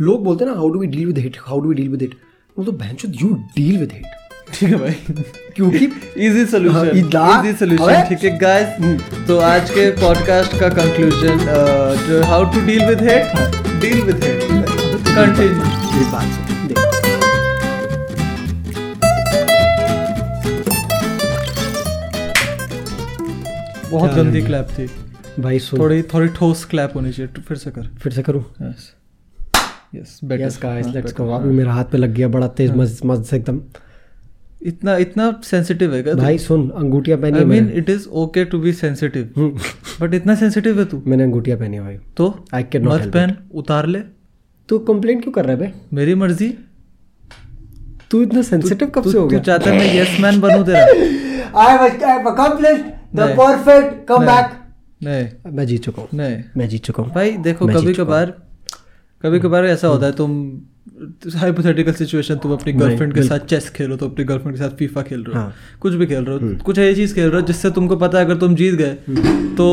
लोग बोलते हैं ना how do we deal with it how do we deal with it वो तो बहन यू डील विद हिट ठीक है भाई। क्योंकि इजी सोल्यूशन इजी सोल्यूशन ठीक है गाइस तो आज के पॉडकास्ट का कंक्लूजन जो how to deal with hate deal with hate continue बात बहुत गंदी क्लैप थी। भाई सुन। थोड़ी थोड़ी ठोस क्लैप होनी चाहिए तो फिर से कर। फिर से करूँ? Yes yes guys let's go अभी मेरा हाथ पे लग गया बड़ा तेज मज मज से एकदम। इतना इतना सेंसिटिव है क्या भाई सुन अंगूठियाँ पहनी I mean. It is okay to be sensitive but इतना सेंसिटिव है तू? मैंने अंगूठियाँ पहनी भाई। तो I cannot मत help पहन उतार ले। तू कंप्लेंट क्यों कर रहा है बे मेरी मर्ज़ी। तू इतना सेंसिटिव कब से हो गया? तू चाहता है मैं यस मैन बनूं तेरा? I have I have accomplished the नहीं। मैं जीत चुका हूँ। नहीं। मैं जीत चुका हूँ। भाई देखो कभी कभार कभी कभार ऐसा होता है तुम हाइपोथेटिकल सिचुएशन तुम अपनी गर्लफ्रेंड के साथ चेस खेलो तो अपनी गर्लफ्रेंड के साथ फीफा खेल रहे हो हाँ। कुछ भी खेल रहे हो कुछ ऐसी चीज़ खेल रहे हो जिससे तुमको पता है अगर तुम जीत गए तो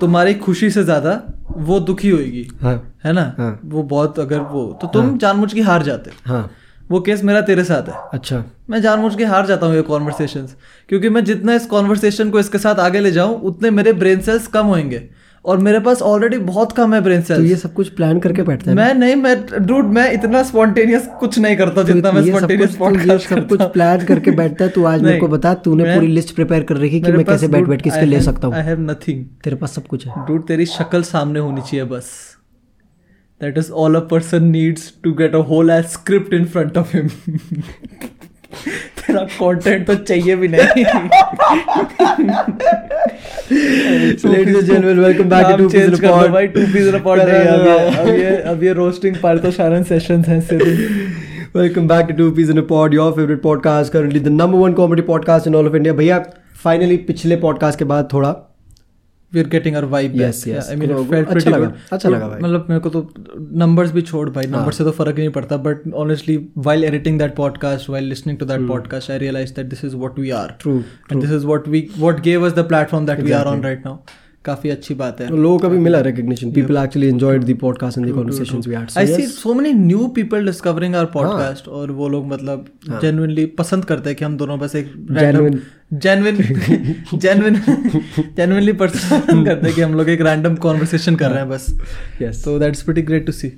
तुम्हारी खुशी से ज़्यादा वो दुखी होगी हाँ। है ना? हाँ। वो बहुत अगर वो तो तुम जानबूझ के हार जाते हाँ। वो केस मेरा तेरे साथ है। अच्छा। मैं जानबूझ के हार जाता हूँ ये कॉन्वर्सेशन क्योंकि मैं जितना इस कॉन्वर्सेशन को इसके साथ आगे ले जाऊँ उतने मेरे ब्रेन सेल्स कम होंगे और मेरे पास ऑलरेडी बहुत कम है ब्रेन सेल्स तो ये सब कुछ प्लान करके बैठता है मैं नहीं मैं डूड मैं इतना स्पॉन्टेनियस कुछ नहीं करता तो जितना मैं स्पॉन्टेनियस तो पॉडकास्ट सब कुछ प्लान करके बैठता है तू आज मेरे को बता तूने पूरी लिस्ट प्रिपेयर कर रखी कि मैं कैसे बैठ बैठ के इसके ले सकता आई हूँ हैव नथिंग तेरे पास सब कुछ है। डूड तेरी शक्ल सामने होनी चाहिए बस। That is all a person needs to get a whole age script in front of him मेरा कंटेंट तो चाहिए भी नहीं। वेलकम बैक टू अब ये रोस्टिंग तो सेशंस हैं सिर्फ़। Welcome back to Ps in your favourite podcast currently the number one comedy podcast in all of India भैया फाइनली पिछले पॉडकास्ट के बाद थोड़ा we are getting our vibe yes yes I mean it felt अच्छा pretty लगा, good अच्छा लगा भाई। मतलब मेरे को तो नंबर्स भी छोड़ भाई नंबर से तो फ़र्क ही नहीं पड़ता but honestly while editing that podcast while listening to that podcast I realise that this is what we are true and this is what we what gave us the platform that we are on right now काफ़ी अच्छी बात है। लोगों का भी मिला. People actually enjoyed the podcast and the conversations we had. So I see so many new people discovering our podcast और वो लोग मतलब जेन्युइनली पसंद करते हैं कि हम दोनों बस एक Genuine. जेन्युइन जेन्युइन जेन्युइनली पसंद करते हैं कि हम लोग एक रैंडम कॉन्वर्सेशन कर रहे हैं बस। Yes. तो that's pretty great to see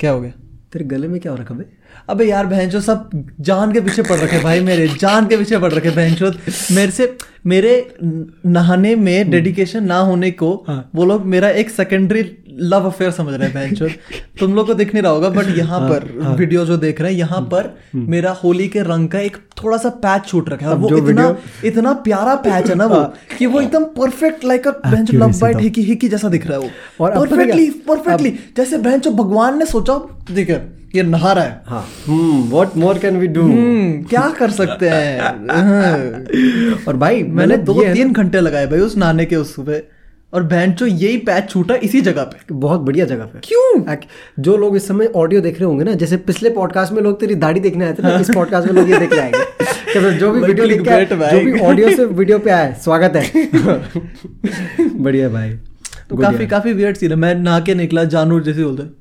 क्या हो गया? तेरे गले में क्या हो रखा बे अबे यार बहन जो सब जान के पीछे पड़ रखे भाई मेरे जान के पीछे पड़ रखे बहन मेरे से मेरे नहाने में डेडिकेशन ना होने को हाँ। वो लोग मेरा एक सेकेंडरी लव अफेयर समझ रहे हैं बहन तुम लोग को दिख नहीं रहा होगा बट यहाँ हाँ, पर हाँ, वीडियो जो देख रहे हैं यहाँ पर मेरा होली के रंग का एक थोड़ा सा पैच छूट रखा है। वो इतना इतना प्यारा पैच है ना वो कि वो एकदम परफेक्ट लाइक अ बहन लव बाइट हिकी हिकी जैसा दिख रहा है वो। परफेक्टली परफेक्टली जैसे बहन भगवान ने सोचा देखिए ये नहा रहा है। more can we do? हम्म, क्या कर सकते हैं? हाँ। और भाई मैंने दो तीन घंटे लगाए भाई उस नहाने के उस सुबह। और बहन चो यही पैच छूटा इसी जगह पे। बहुत बढ़िया जगह पे। क्यों? जो लोग इस समय ऑडियो देख रहे होंगे ना जैसे पिछले पॉडकास्ट में लोग तेरी दाढ़ी देखने आए थे ना इस पॉडकास्ट में लोग ये देख आएँगे। तो जो भी वीडियो के। जो भी ऑडियो से वीडियो पे आए स्वागत है। बढ़िया भाई। तो काफ़ी काफ़ी वियर्ड सीन है। मैं नहा के निकला जानवर जैसे बोलते हैं।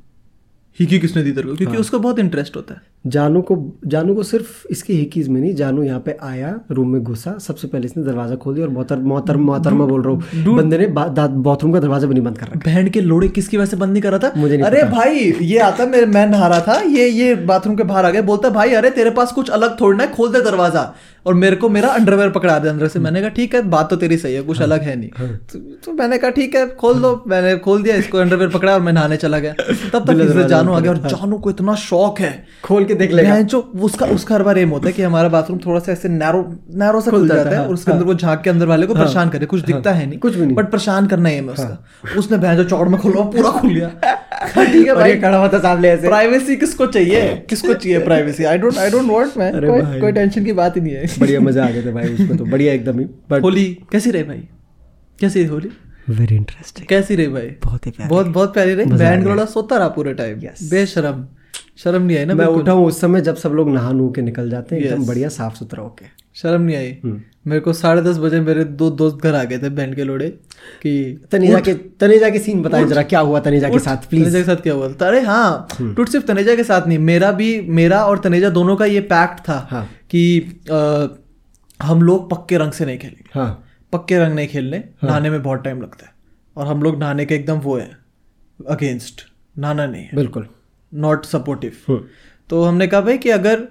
हिकी किसने दी तेरे को? क्योंकि उसको बहुत इंटरेस्ट होता है। जानू को जानू को सिर्फ़ इसकी हिकीज में नहीं जानू यहाँ पे आया रूम में घुसा। सबसे पहले इसने दरवाज़ा खोल दिया और मोहतर मोहतर मोहतरमा बोल रहा हूँ बंदे ने बाथरूम का दरवाज़ा भी नहीं बंद कर रखा। बहन के लोड़े किसकी वजह से बंद नहीं कर रहा था? मुझे अरे भाई ये आता मेरे मैं नहा रहा था ये ये बाथरूम के बाहर आ गया बोलता भाई अरे तेरे पास कुछ अलग थोड़ना है खोल दे दरवाज़ा। और मेरे को मेरा अंडरवेयर पकड़ा दिया अंदर से। मैंने कहा ठीक है बात तो तेरी सही है कुछ अलग है नहीं। तो, तो मैंने कहा ठीक है खोल दो। मैंने खोल दिया इसको अंडरवेयर पकड़ा और मैं नहाने चला गया। तब तक जानू आ गया और जानू को इतना शौक है। खोल के देख लेगा। जो उसका उसका हर बार एम होता है कि हमारा बाथरूम थोड़ा सा ऐसे नैरो नैरो सा खुल जाता है है, और उसके अंदर वो झाँक के अंदर वाले को परेशान करे। कुछ दिखता है नहीं कुछ भी नहीं। बट परेशान करना है उसका। उसने जो चौड़ में खोला पूरा खुल गया ठीक है भाई। खड़ा हुआ सामने ऐसे। प्राइवेसी किसको चाहिए? किसको चाहिए privacy I don't I don't want man कोई कोई टेंशन की बात ही नहीं है। बढ़िया मज़ा आ गया था भाई उसमें तो। बढ़िया एकदम ही। बट होली कैसी रही भाई? कैसी रही होली? वेरी इंटरेस्टिंग कैसी रही भाई? बहुत ही बहुत बहुत प्यारी रही। बैंड गया। सोता रहा पूरे टाइम Yes. बेशरम। शर्म नहीं आई ना मैं। उठा हूँ उस समय जब सब लोग नहा नू के निकल जाते हैं एकदम बढ़िया साफ़ सुथरा होके। शर्म नहीं आई। मेरे को साढ़े दस बजे मेरे दो दोस्त घर आ गए थे बहन के लोड़े कि तनेजा के तनेजा के सीन बताएँ जरा क्या हुआ तनेजा के साथ प्लीज़ तनेजा के साथ क्या हुआ? था अरे हाँ टूट सिर्फ़ तनेजा के साथ नहीं मेरा भी मेरा और तनेजा दोनों का ये पैक्ट था हाँ। कि अ, हम लोग पक्के रंग से नहीं खेलेंगे। हाँ। पक्के रंग नहीं खेलने नहाने में बहुत टाइम लगता है। और हम लोग नहाने के एकदम वो है अगेंस्ट नहाना नहीं है। बिल्कुल। Not supportive hmm. तो हमने कहा भाई कि अगर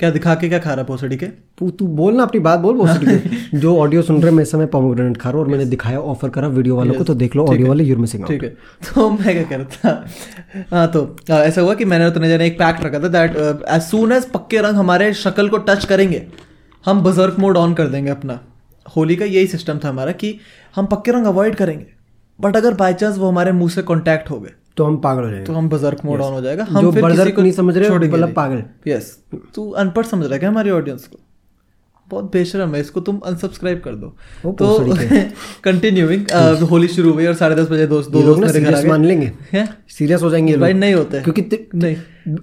क्या दिखा के क्या खा रहा है पोसड़ी के? तू तू बोल ना अपनी बात बोल बहुत सीधी। जो ऑडियो सुन रहे हैं मैं इस समय पोमोग्रेनेट खा रहा हूँ और मैंने दिखाया ऑफ़र करा वीडियो वालों को तो देख लो ऑडियो वाले यूर मिसिंग ठीक है। तो मैं क्या कर रहा हाँ तो ऐसा हुआ कि मैंने और तनेजा ने एक पैक्ट रखा था दैट एज सून एज पक्के रंग हमारे शक्ल को टच करेंगे हम बजर्क मोड ऑन कर देंगे अपना। होली का यही सिस्टम था हमारा कि हम पक्के रंग अवॉइड करेंगे। बट अगर बाई चांस वो हमारे मुँह से कॉन्टैक्ट हो गए तो हम पागल हो जाएँगे। तो हम बजर्क मोड ऑन हो जाएगा। जो हम फिर berserk किसी को नहीं समझ रहे, मतलब पागल। यस तू अनपढ़ समझ रहा है क्या हमारी ऑडियंस को? बहुत बेशरम है इसको तुम अनसब्सक्राइब कर दो। तो कंटिन्यूइंग होली शुरू हुई और साढ़े दस बजे दोस्त दो लोग सीरियस मान लेंगे। सीरियस हो जाएँगे भाई नहीं होते। क्योंकि नहीं।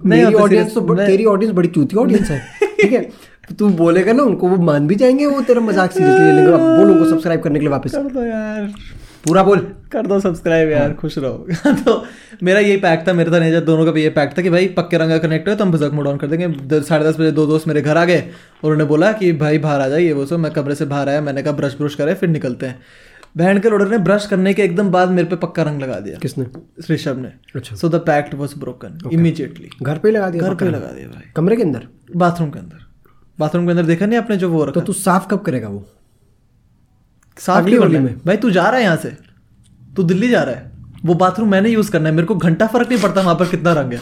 मेरी ऑडियंस तो तेरी ऑडियंस बड़ी चूती ऑडियंस है। ठीक है? तो तू बोलेगा ना उनको वो मान भी जाएँगे वो तेरा मज़ाक सीरियसली ले लेंगे अब बोल उनको सब्सक्राइब करने के लिए वापस। कर दो यार। पूरा बोल। कर दो सब्सक्राइब यार हाँ। खुश रहो। तो मेरा यही पैक था मेरा था नेजा दोनों का भी ये पैक था कि भाई पक्के रंग कनेक्ट हो तो हम बजक मोड ऑन कर देंगे। साढ़े दस बजे दो दोस्त मेरे घर आ गए और उन्होंने बोला कि भाई बाहर आ जाइए वो सो मैं कमरे से बाहर आया मैंने कहा ब्रश ब्रश करे फिर निकलते हैं। बहन के लोडर ने ब्रश करने के एकदम बाद मेरे पे पक्का रंग लगा दिया। किसने? ऋषभ ने। अच्छा। So the pact was broken immediately घर पे लगा दिया घर पे लगा दिया भाई। कमरे के अंदर? बाथरूम के अंदर। बाथरूम के अंदर देखा नहीं आपने जो वो रखा तो रखा? तू साफ़ कब करेगा वो? साफ़ क्यों होली है? भाई तू जा रहा है यहाँ से। तू दिल्ली जा रहा है। वो बाथरूम मैंने यूज़ करना है। मेरे को घंटा फ़र्क नहीं पड़ता वहाँ पर कितना रंग है।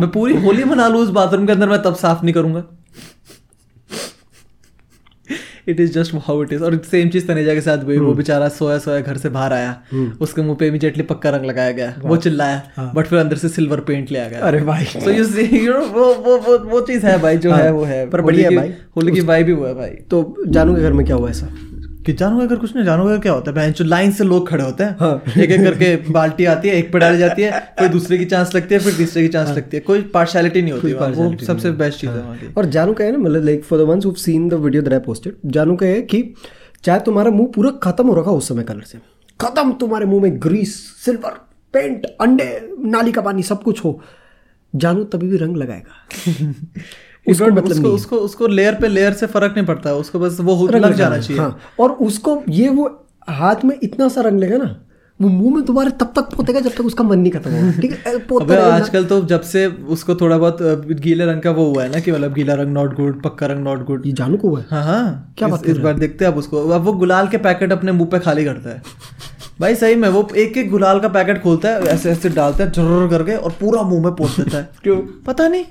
मैं पूरी होली मना लूँ उस बाथरूम के अंदर मैं तब साफ़ नहीं करूँगा। It is just how it is और सेम चीज़ तनेजा के साथ हुई। वो बेचारा सोया सोया घर से बाहर आया। उसके मुँह पे इमीडिएटली पक्का रंग लगाया गया। वो चिल्लाया बट फिर अंदर से सिल्वर पेंट ले आ गया। अरे भाई। So you see you know वो वो वो वो चीज़ है भाई जो हाँ, है वो है। पर बढ़िया भाई। होली की वाइब भी वो है भाई। तो जानू के घर में क्या हुआ ऐसा? कि जानोगे अगर कुछ नहीं जानोगे क्या होता है? जो लाइन से लोग खड़े होते हैं हाँ। एक एक करके बाल्टी आती है एक पे डाली जाती है कोई दूसरे की चांस लगती है फिर तीसरे की चांस हाँ। लगती है। कोई पार्शियलिटी नहीं होती वो सबसे बेस्ट चीज़ है और जानू का है ना मतलब like for the ones who seen the video that I posted जानू का है कि चाहे तुम्हारा मुँह पूरा खत्म हो रखा हो उस समय कलर से खत्म तुम्हारे मुँह में ग्रीस सिल्वर पेंट अंडे नाली का पानी सब कुछ हो जानू तभी भी रंग लगाएगा। उसको उसको मतलब उसको नहीं उसको उसको लेयर पे लेयर से फ़र्क नहीं पड़ता उसको बस वो लग जाना चाहिए। हाँ और उसको ये वो हाथ में इतना सा रंग लेगा ना वो मुँह में तुम्हारे तब तक पोतेगा जब तक उसका मन नहीं खत्म होगा ठीक है? अबे आजकल तो जब से उसको थोड़ा बहुत गीले रंग का वो हुआ है ना कि मतलब गीला रंग नॉट गुड पक्का रंग नॉट गुड ये जानू को हुआ है? हाँ हाँ। क्या इस, बात इस बार देखते हैं अब उसको। अब वो गुलाल के पैकेट अपने मुँह पे खाली करता है। भाई सही में वो एक एक गुलाल का पैकेट खोलता है ऐसे ऐसे डालता है ज़रूर करके और पूरा मुँह में पोत देता है। क्यों? पता नहीं।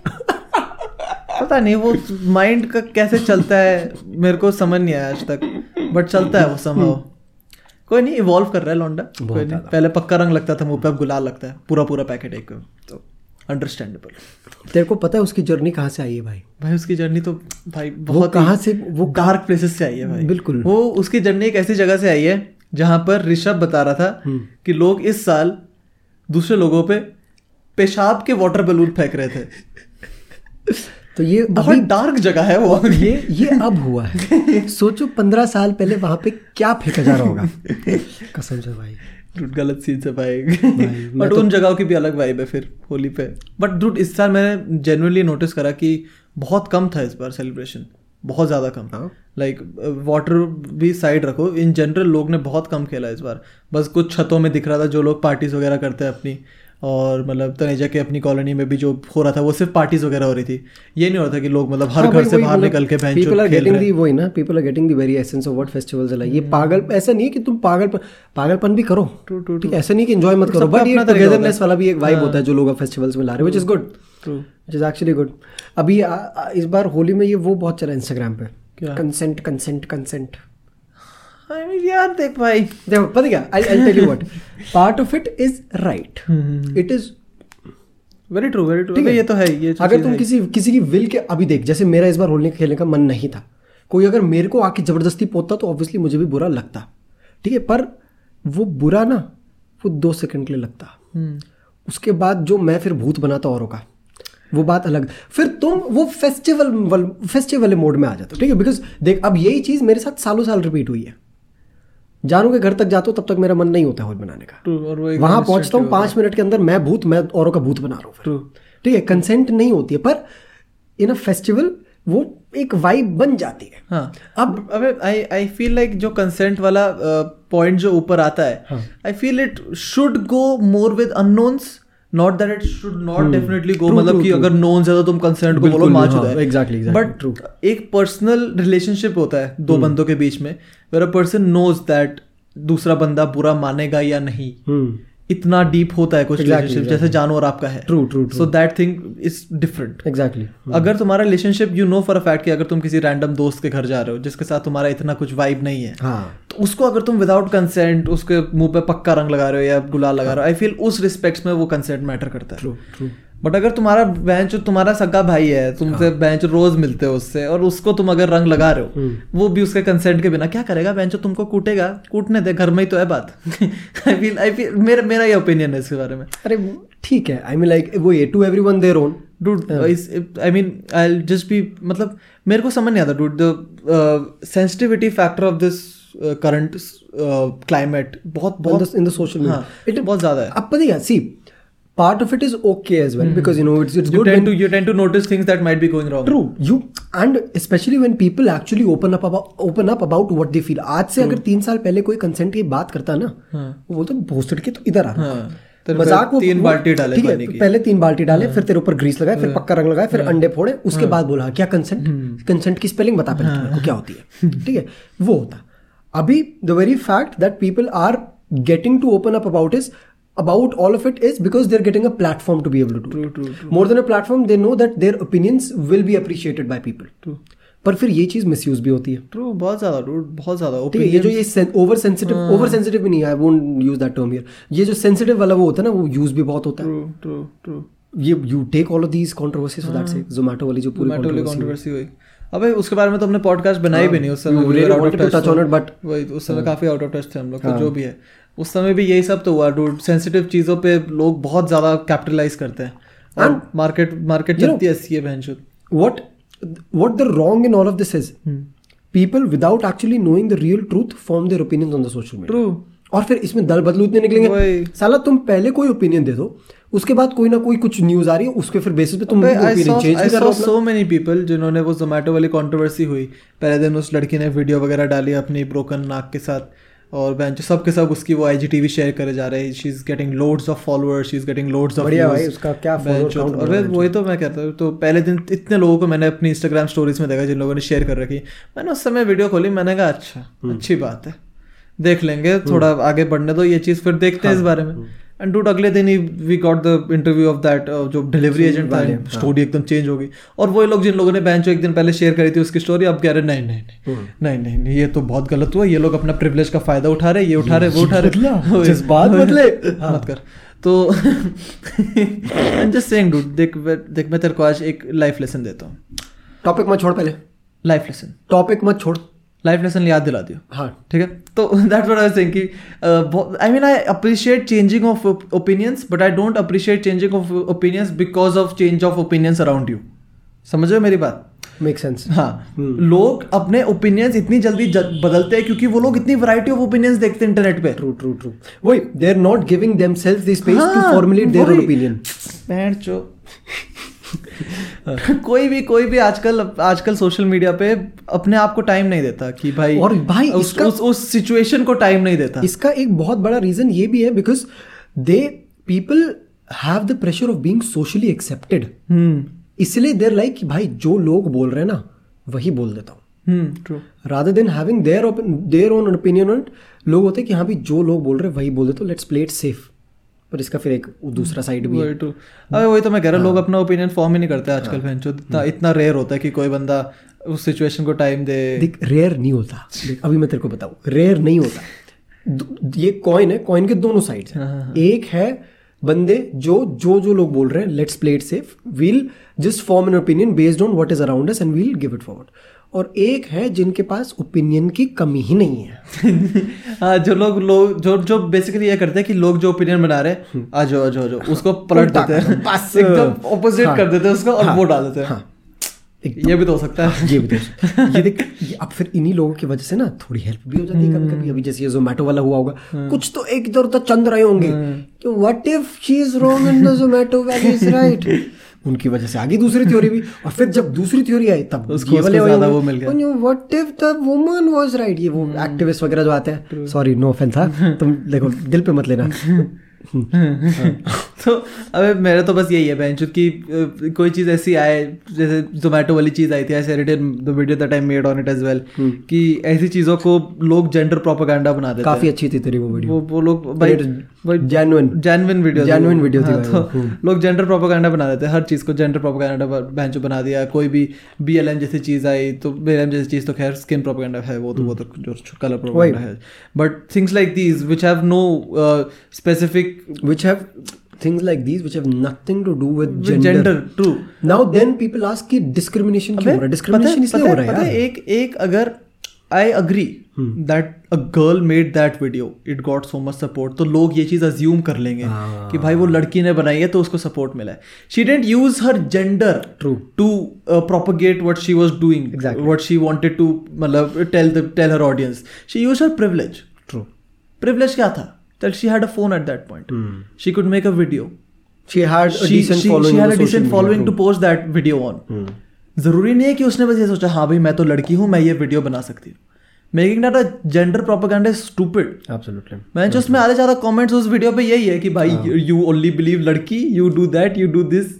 पता नहीं वो माइंड का कैसे चलता है मेरे को समझ नहीं आया आज तक बट चलता है वो संभव कोई नहीं इवॉल्व कर रहा है लौंडा कोई नहीं। पहले पक्का रंग लगता था मुँह पे अब गुलाल लगता है पूरा पूरा पैकेट एक तो अंडरस्टैंडेबल तेरे को पता है उसकी जर्नी कहाँ से आई है भाई? भाई उसकी जर्नी तो भाई बहुत कहाँ से वो डार्क प्लेसेस से आई है भाई। बिल्कुल। वो उसकी जर्नी एक ऐसी जगह से आई है जहाँ पर ऋषभ बता रहा था हम्म। कि लोग इस साल दूसरे लोगों पे पेशाब के वाटर बैलून फेंक रहे थे। तो ये बहुत डार्क जगह है वो। ये ये अब हुआ है। सोचो पंद्रह साल पहले वहाँ पे क्या फेंका जा रहा होगा। कसम से भाई। दुड गलत सीन से भाई। बट तो- उन जगहों की भी अलग वाइब है फिर होली पे। बट दुड इस साल मैंने जेनुअनली नोटिस करा कि बहुत कम था इस बार सेलिब्रेशन बहुत ज़्यादा कम। हाँ। लाइक वाटर भी साइड रखो। इन जनरल लोग ने बहुत कम खेला इस बार। बस कुछ छतों में दिख रहा था जो लोग पार्टीज़ वगैरह करते हैं अपनी। और मतलब तनेजा के अपनी कॉलोनी में भी जो हो रहा था वो सिर्फ़ पार्टीज़ वगैरह हो रही थी। ये नहीं हो रहा था कि लोग मतलब हर घर से बाहर निकल के bench people are getting the वही ना people are getting the very essence of what festivals like ये पागल ऐसा नहीं है कि तुम पागल पागलपन भी करो। ठीक है ऐसा नहीं कि एंजॉय मत करो बट ये अपना है। टुगेदरनेस वाला भी एक वाइब होता है जो लोग फेस्टिवल्स में ला रहे हैं which is good which is actually good अभी इस बार होली में ये वो बहुत चला इंस्टाग्राम पे? कंसेंट कंसेंट कंसेंट यार देख भाई देखो पता क्या I I tell you what part of it is right it is very true very true ये तो है ये तो अगर तुम किसी किसी की विल के अभी देख जैसे मेरा इस बार होली खेलने का मन नहीं था। कोई अगर मेरे को आके ज़बरदस्ती पोता तो ऑब्वियसली मुझे भी बुरा लगता। ठीक है? पर वो बुरा ना वो दो सेकंड के लिए लगता। हम्म, उसके बाद जो मैं फिर भूत बनाता औरों का वो बात अलग। फिर तुम वो फेस्टिवल फेस्टिवल मोड में आ जाते हो। ठीक है? बिकॉज़ देख अब यही चीज़ मेरे साथ सालों साल रिपीट हुई है। जानू के घर तक जाता हूँ तब तक मेरा मन नहीं होता हॉल बनाने का। वहाँ पहुँचता हूँ पाँच मिनट के अंदर मैं भूत मैं औरों का भूत बना रहा हूँ ठीक है कंसेंट नहीं होती है पर इन अ फेस्टिवल वो एक वाइब बन जाती है। हाँ। अब अबे आई आई फील लाइक जो कंसेंट वाला पॉइंट uh, जो ऊपर आता है हाँ। I feel it should go more with unknowns not that it should not definitely go Hmm. मतलब कि अगर है तो तुम कंसेंट को बोलो बिल्कुल, मार हाँ, है। exactly, exactly, but true. एक पर्सनल रिलेशनशिप होता है Hmm. दो बंदों के बीच में where a person knows that दूसरा बंदा बुरा मानेगा या नहीं। हम्म इतना डीप होता है कुछ Exactly, रिलेशनशिप जैसे जानू और आपका है। True, true, true. So that thing is different exactly अगर तुम्हारा relationship you know for a fact कि अगर तुम किसी रैंडम दोस्त के घर जा रहे हो जिसके साथ तुम्हारा इतना कुछ वाइब नहीं है हाँ। उसको अगर तुम विदाउट कंसेंट उसके मुँह पे पक्का रंग लगा रहे हो या गुलाल लगा रहे हो आई फील उस रिस्पेक्ट्स में वो कंसेंट मैटर करता है। ट्रू ट्रू बट अगर तुम्हारा बेंच तुम्हारा सगा भाई है तुमसे बेंच रोज मिलते हो उससे और उसको तुम अगर रंग लगा रहे हो वो भी उसके कंसेंट के बिना क्या करेगा? बेंच तुमको कूटेगा कूटने दे घर में ही तो है बात। आई फील आई फील मेरा मेरा ये ओपिनियन है इसके बारे में। अरे ठीक है आई मीन लाइक वो ये to every one their own dude I mean I just be मतलब मेरे को समझ नहीं आता dude the sensitivity factor of this current climate बहुत बहुत इन द सोशल हाँ, मीडिया बहुत ज़्यादा है। अब पता है see part of it is okay as well because you know it's it's you good tend to you tend to notice things that might be going wrong. True you and specially when people actually open up open up about what they feel आज से अगर तीन साल पहले कोई consent की बात करता ना वो बोलता भोसड़ के तो इधर आ हाँ, मज़ाक तीन बाल्टी डाले ठीक है। हाँ। पहले तीन बाल्टी डाले फिर तेरे ऊपर ग्रीस लगाए फिर पक्का रंग लगाए फिर अंडे फोड़े उसके बाद बोला क्या कंसेंट। कंसेंट की स्पेलिंग बता पहले हाँ। क्या होती है? ठीक है वो होता। अभी the very fact that people are getting to open up about is about all of it is because they're getting a platform to be able to do True, it. true, true. more than a platform they know that their opinions will be appreciated by people. पर फिर ये चीज़ misuse भी होती है। True बहुत ज़्यादा बहुत ज़्यादा ठीक है ये जो ये ओवर सेंसिटिव ओवर सेंसिटिव भी नहीं I won't use that term here ये जो सेंसिटिव वाला वो होता है ना वो यूज़ भी बहुत होता है। ट्रू ट्रू ट्रू ये you take all of these controversies for that से जोमेटो वाली जो पूरी कंट्रोवर्सी हुई। अबे उसके बारे में तो हमने पॉडकास्ट बनाई भी नहीं उस समय बट तो। वही उस समय काफ़ी आउट ऑफ़ टच थे हम लोग तो जो भी है। उस समय भी यही सब तो हुआ डूड सेंसिटिव चीज़ों पे लोग बहुत ज़्यादा कैपिटलाइज करते हैं। और मार्केट मार्केट चलती है सीए बहन शुद what what the wrong in all of this is people without actually knowing the real truth form their opinions on the social media true और फिर इसमें दल बदलू इतने निकलेंगे। साला तुम पहले कोई ओपिनियन दे दो उसके बाद कोई ना कोई कुछ न्यूज़ आ रही है उसके फिर बेसिस पे तुम आई ओपिनियन चेंज कर रहे हो सो मेनी पीपल जिन्होंने वो जोमेटो वाली कंट्रोवर्सी हुई। पहले दिन उस लड़की ने वीडियो वगैरह डाली अपनी ब्रोकन नाक के साथ और बेंच सब के सब उसकी वो आईजीटीवी शेयर करे जा रहे हैं। She is getting loads of followers she is getting loads of बढ़िया भाई, उसका क्या अरे वही तो मैं कहता हूँ तो पहले दिन इतने लोगों को मैंने अपनी इंस्टाग्राम स्टोरीज में देखा जिन लोगों ने शेयर कर रखी। मैंने उस समय वीडियो खोली मैंने कहा अच्छा हम्म। अच्छी बात है। देख लेंगे थोड़ा आगे बढ़ने दो ये चीज़ फिर देखते हैं इस हाँ, बारे में। हम्म। एंड डूड अगले दिन ही we got the interview of that जो डिलीवरी एजेंट था हाँ। स्टोरी एकदम चेंज हो गई और वही लोग जिन लोगों ने बेंच एक दिन पहले शेयर करी थी उसकी स्टोरी अब कह रहे नहीं नहीं नहीं हम्म। नहीं नहीं नहीं ये तो बहुत गलत हुआ ये लोग अपना प्रिवलेज का फ़ायदा उठा रहे ये उठा रहे वो उठा रहे जज्बात बदले। हाँ। मत कर तो जस्ट सेइंग डूड देख देख मैं तेरे को आज एक लाइफ लेसन देता हूँ टॉपिक मत छोड़ पहले लाइफ लेसन टॉपिक मत छोड़ लाइफ लेसन याद दिला दियो। हाँ। ठीक है? तो that what I was saying कि I mean I appreciate changing of opinions but I don't appreciate changing of opinions because of change of opinions around you समझ रहे हो मेरी बात? मेक सेंस हाँ। लोग अपने ओपिनियंस इतनी जल्दी ज- बदलते हैं क्योंकि वो लोग इतनी वैरायटी ऑफ़ ओपिनियंस देखते हैं इंटरनेट पे। ट्रू ट्रू ट्रू वही they are not giving themselves the space to formulate their opinion कोई भी कोई भी आजकल आजकल सोशल मीडिया पे अपने आप को टाइम नहीं देता कि भाई और भाई उस इसका- उस, उस सिचुएशन को टाइम नहीं देता। इसका एक बहुत बड़ा रीजन ये भी है because they people have the pressure of being socially accepted इसलिए देर लाइक कि भाई जो लोग बोल रहे हैं ना वही बोल देता हूँ। True then having their their own opinion लोग होते हैं कि हाँ भी जो लोग बोल रहे हैं वही बोल देते लेट्स प्ले इट सेफ़ पर इसका फिर एक दूसरा साइड भी है। वही ट्रू अबे वही तो मैं कह रहा हूँ लोग अपना ओपिनियन फॉर्म ही नहीं करते आजकल बहन चो इतना इतना रेयर होता है कि कोई बंदा उस सिचुएशन को टाइम दे। देख रेयर नहीं होता। अभी मैं तेरे को बताऊँ रेयर नहीं होता। ये कॉइन है कॉइन के दोनों साइड्स हाँ, हैं एक है बंदे जो जो जो लोग बोल रहे हैं let's play it safe we'll just form an opinion based on what is around and we'll give it forward और एक है जिनके पास ओपिनियन की कमी ही नहीं है। हाँ जो लोग लोग जो जो बेसिकली ये करते हैं कि लोग जो ओपिनियन बना रहे हैं आ जाओ आ जाओ उसको पलट देते हैं। बस। एकदम ऑपोजिट हाँ, कर देते हैं उसको और हाँ, वो डाल देते हैं। हाँ ये भी तो हो सकता है। ये भी तो ये देख ये अब फिर इन्हीं लोगों की वजह से ना थोड़ी हेल्प भी हो जाती है कभी कभी अभी जैसे ये जोमेटो वाला हुआ होगा कुछ तो एक इधर उधर चंद रहे होंगे। कि what if she is wrong and the Zomato valley is right उनकी वजह से आगे दूसरी थ्योरी भी। और फिर जब दूसरी थ्योरी आई तब उसको- उसको ज़्यादा वो। मिल गया। What if the woman was right ये वो एक्टिविस्ट वगैरह जो आते हैं। सॉरी नो ऑफेंस था तुम देखो दिल पे मत लेना। तो अबे मेरा तो बस यही है बेंच की कोई चीज़ ऐसी आए जैसे जोमेटो वाली चीज़ आई थी I said the video that I made on it as well कि ऐसी चीज़ों को लोग जेंडर प्रोपेगेंडा बना देते काफ़ी अच्छी थी तेरी वो वीडियो वो वो लोग भाई genuine genuine video Genuine video थी तो लोग जेंडर प्रोपेगेंडा बना देते हर चीज़ को जेंडर प्रोपेगेंडा बेंच बना दिया कोई भी बीएलएम जैसी चीज़ आई तो बीएलएम जैसी चीज़ तो खैर स्किन प्रोपेगेंडा है वो तो वो तो जो कलर प्रोपेगेंडा है। But things like these which have no specific which have things like these which have nothing to do with gender. Gender true Now then people ask कि discrimination क्यों हो रहा है? Discrimination इसलिए हो रहा है यार। एक एक अगर I agree that a girl made that video it got so much support तो लोग ये चीज़ अज्यूम कर लेंगे कि भाई वो लड़की ने बनाई है तो उसको सपोर्ट मिला है। She didn't use her gender True. To propagate what she was doing Exactly. She wanted to मतलब tell tell her audience she use her privilege True. Privilege क्या था? That she had a phone at that point she could make a video She had a she, decent she, following she had a decent following to post that video on. ज़रूरी नहीं है कि उसने बस ये सोचा हाँ भाई मैं तो लड़की हूँ मैं ये वीडियो बना सकती हूँ. Making that a gender propaganda is stupid Absolutely. मैं जो उसमें आधे ज़्यादा कमेंट्स उस वीडियो पे यही है कि भाई यू ओनली बिलीव लड़की you do that you do this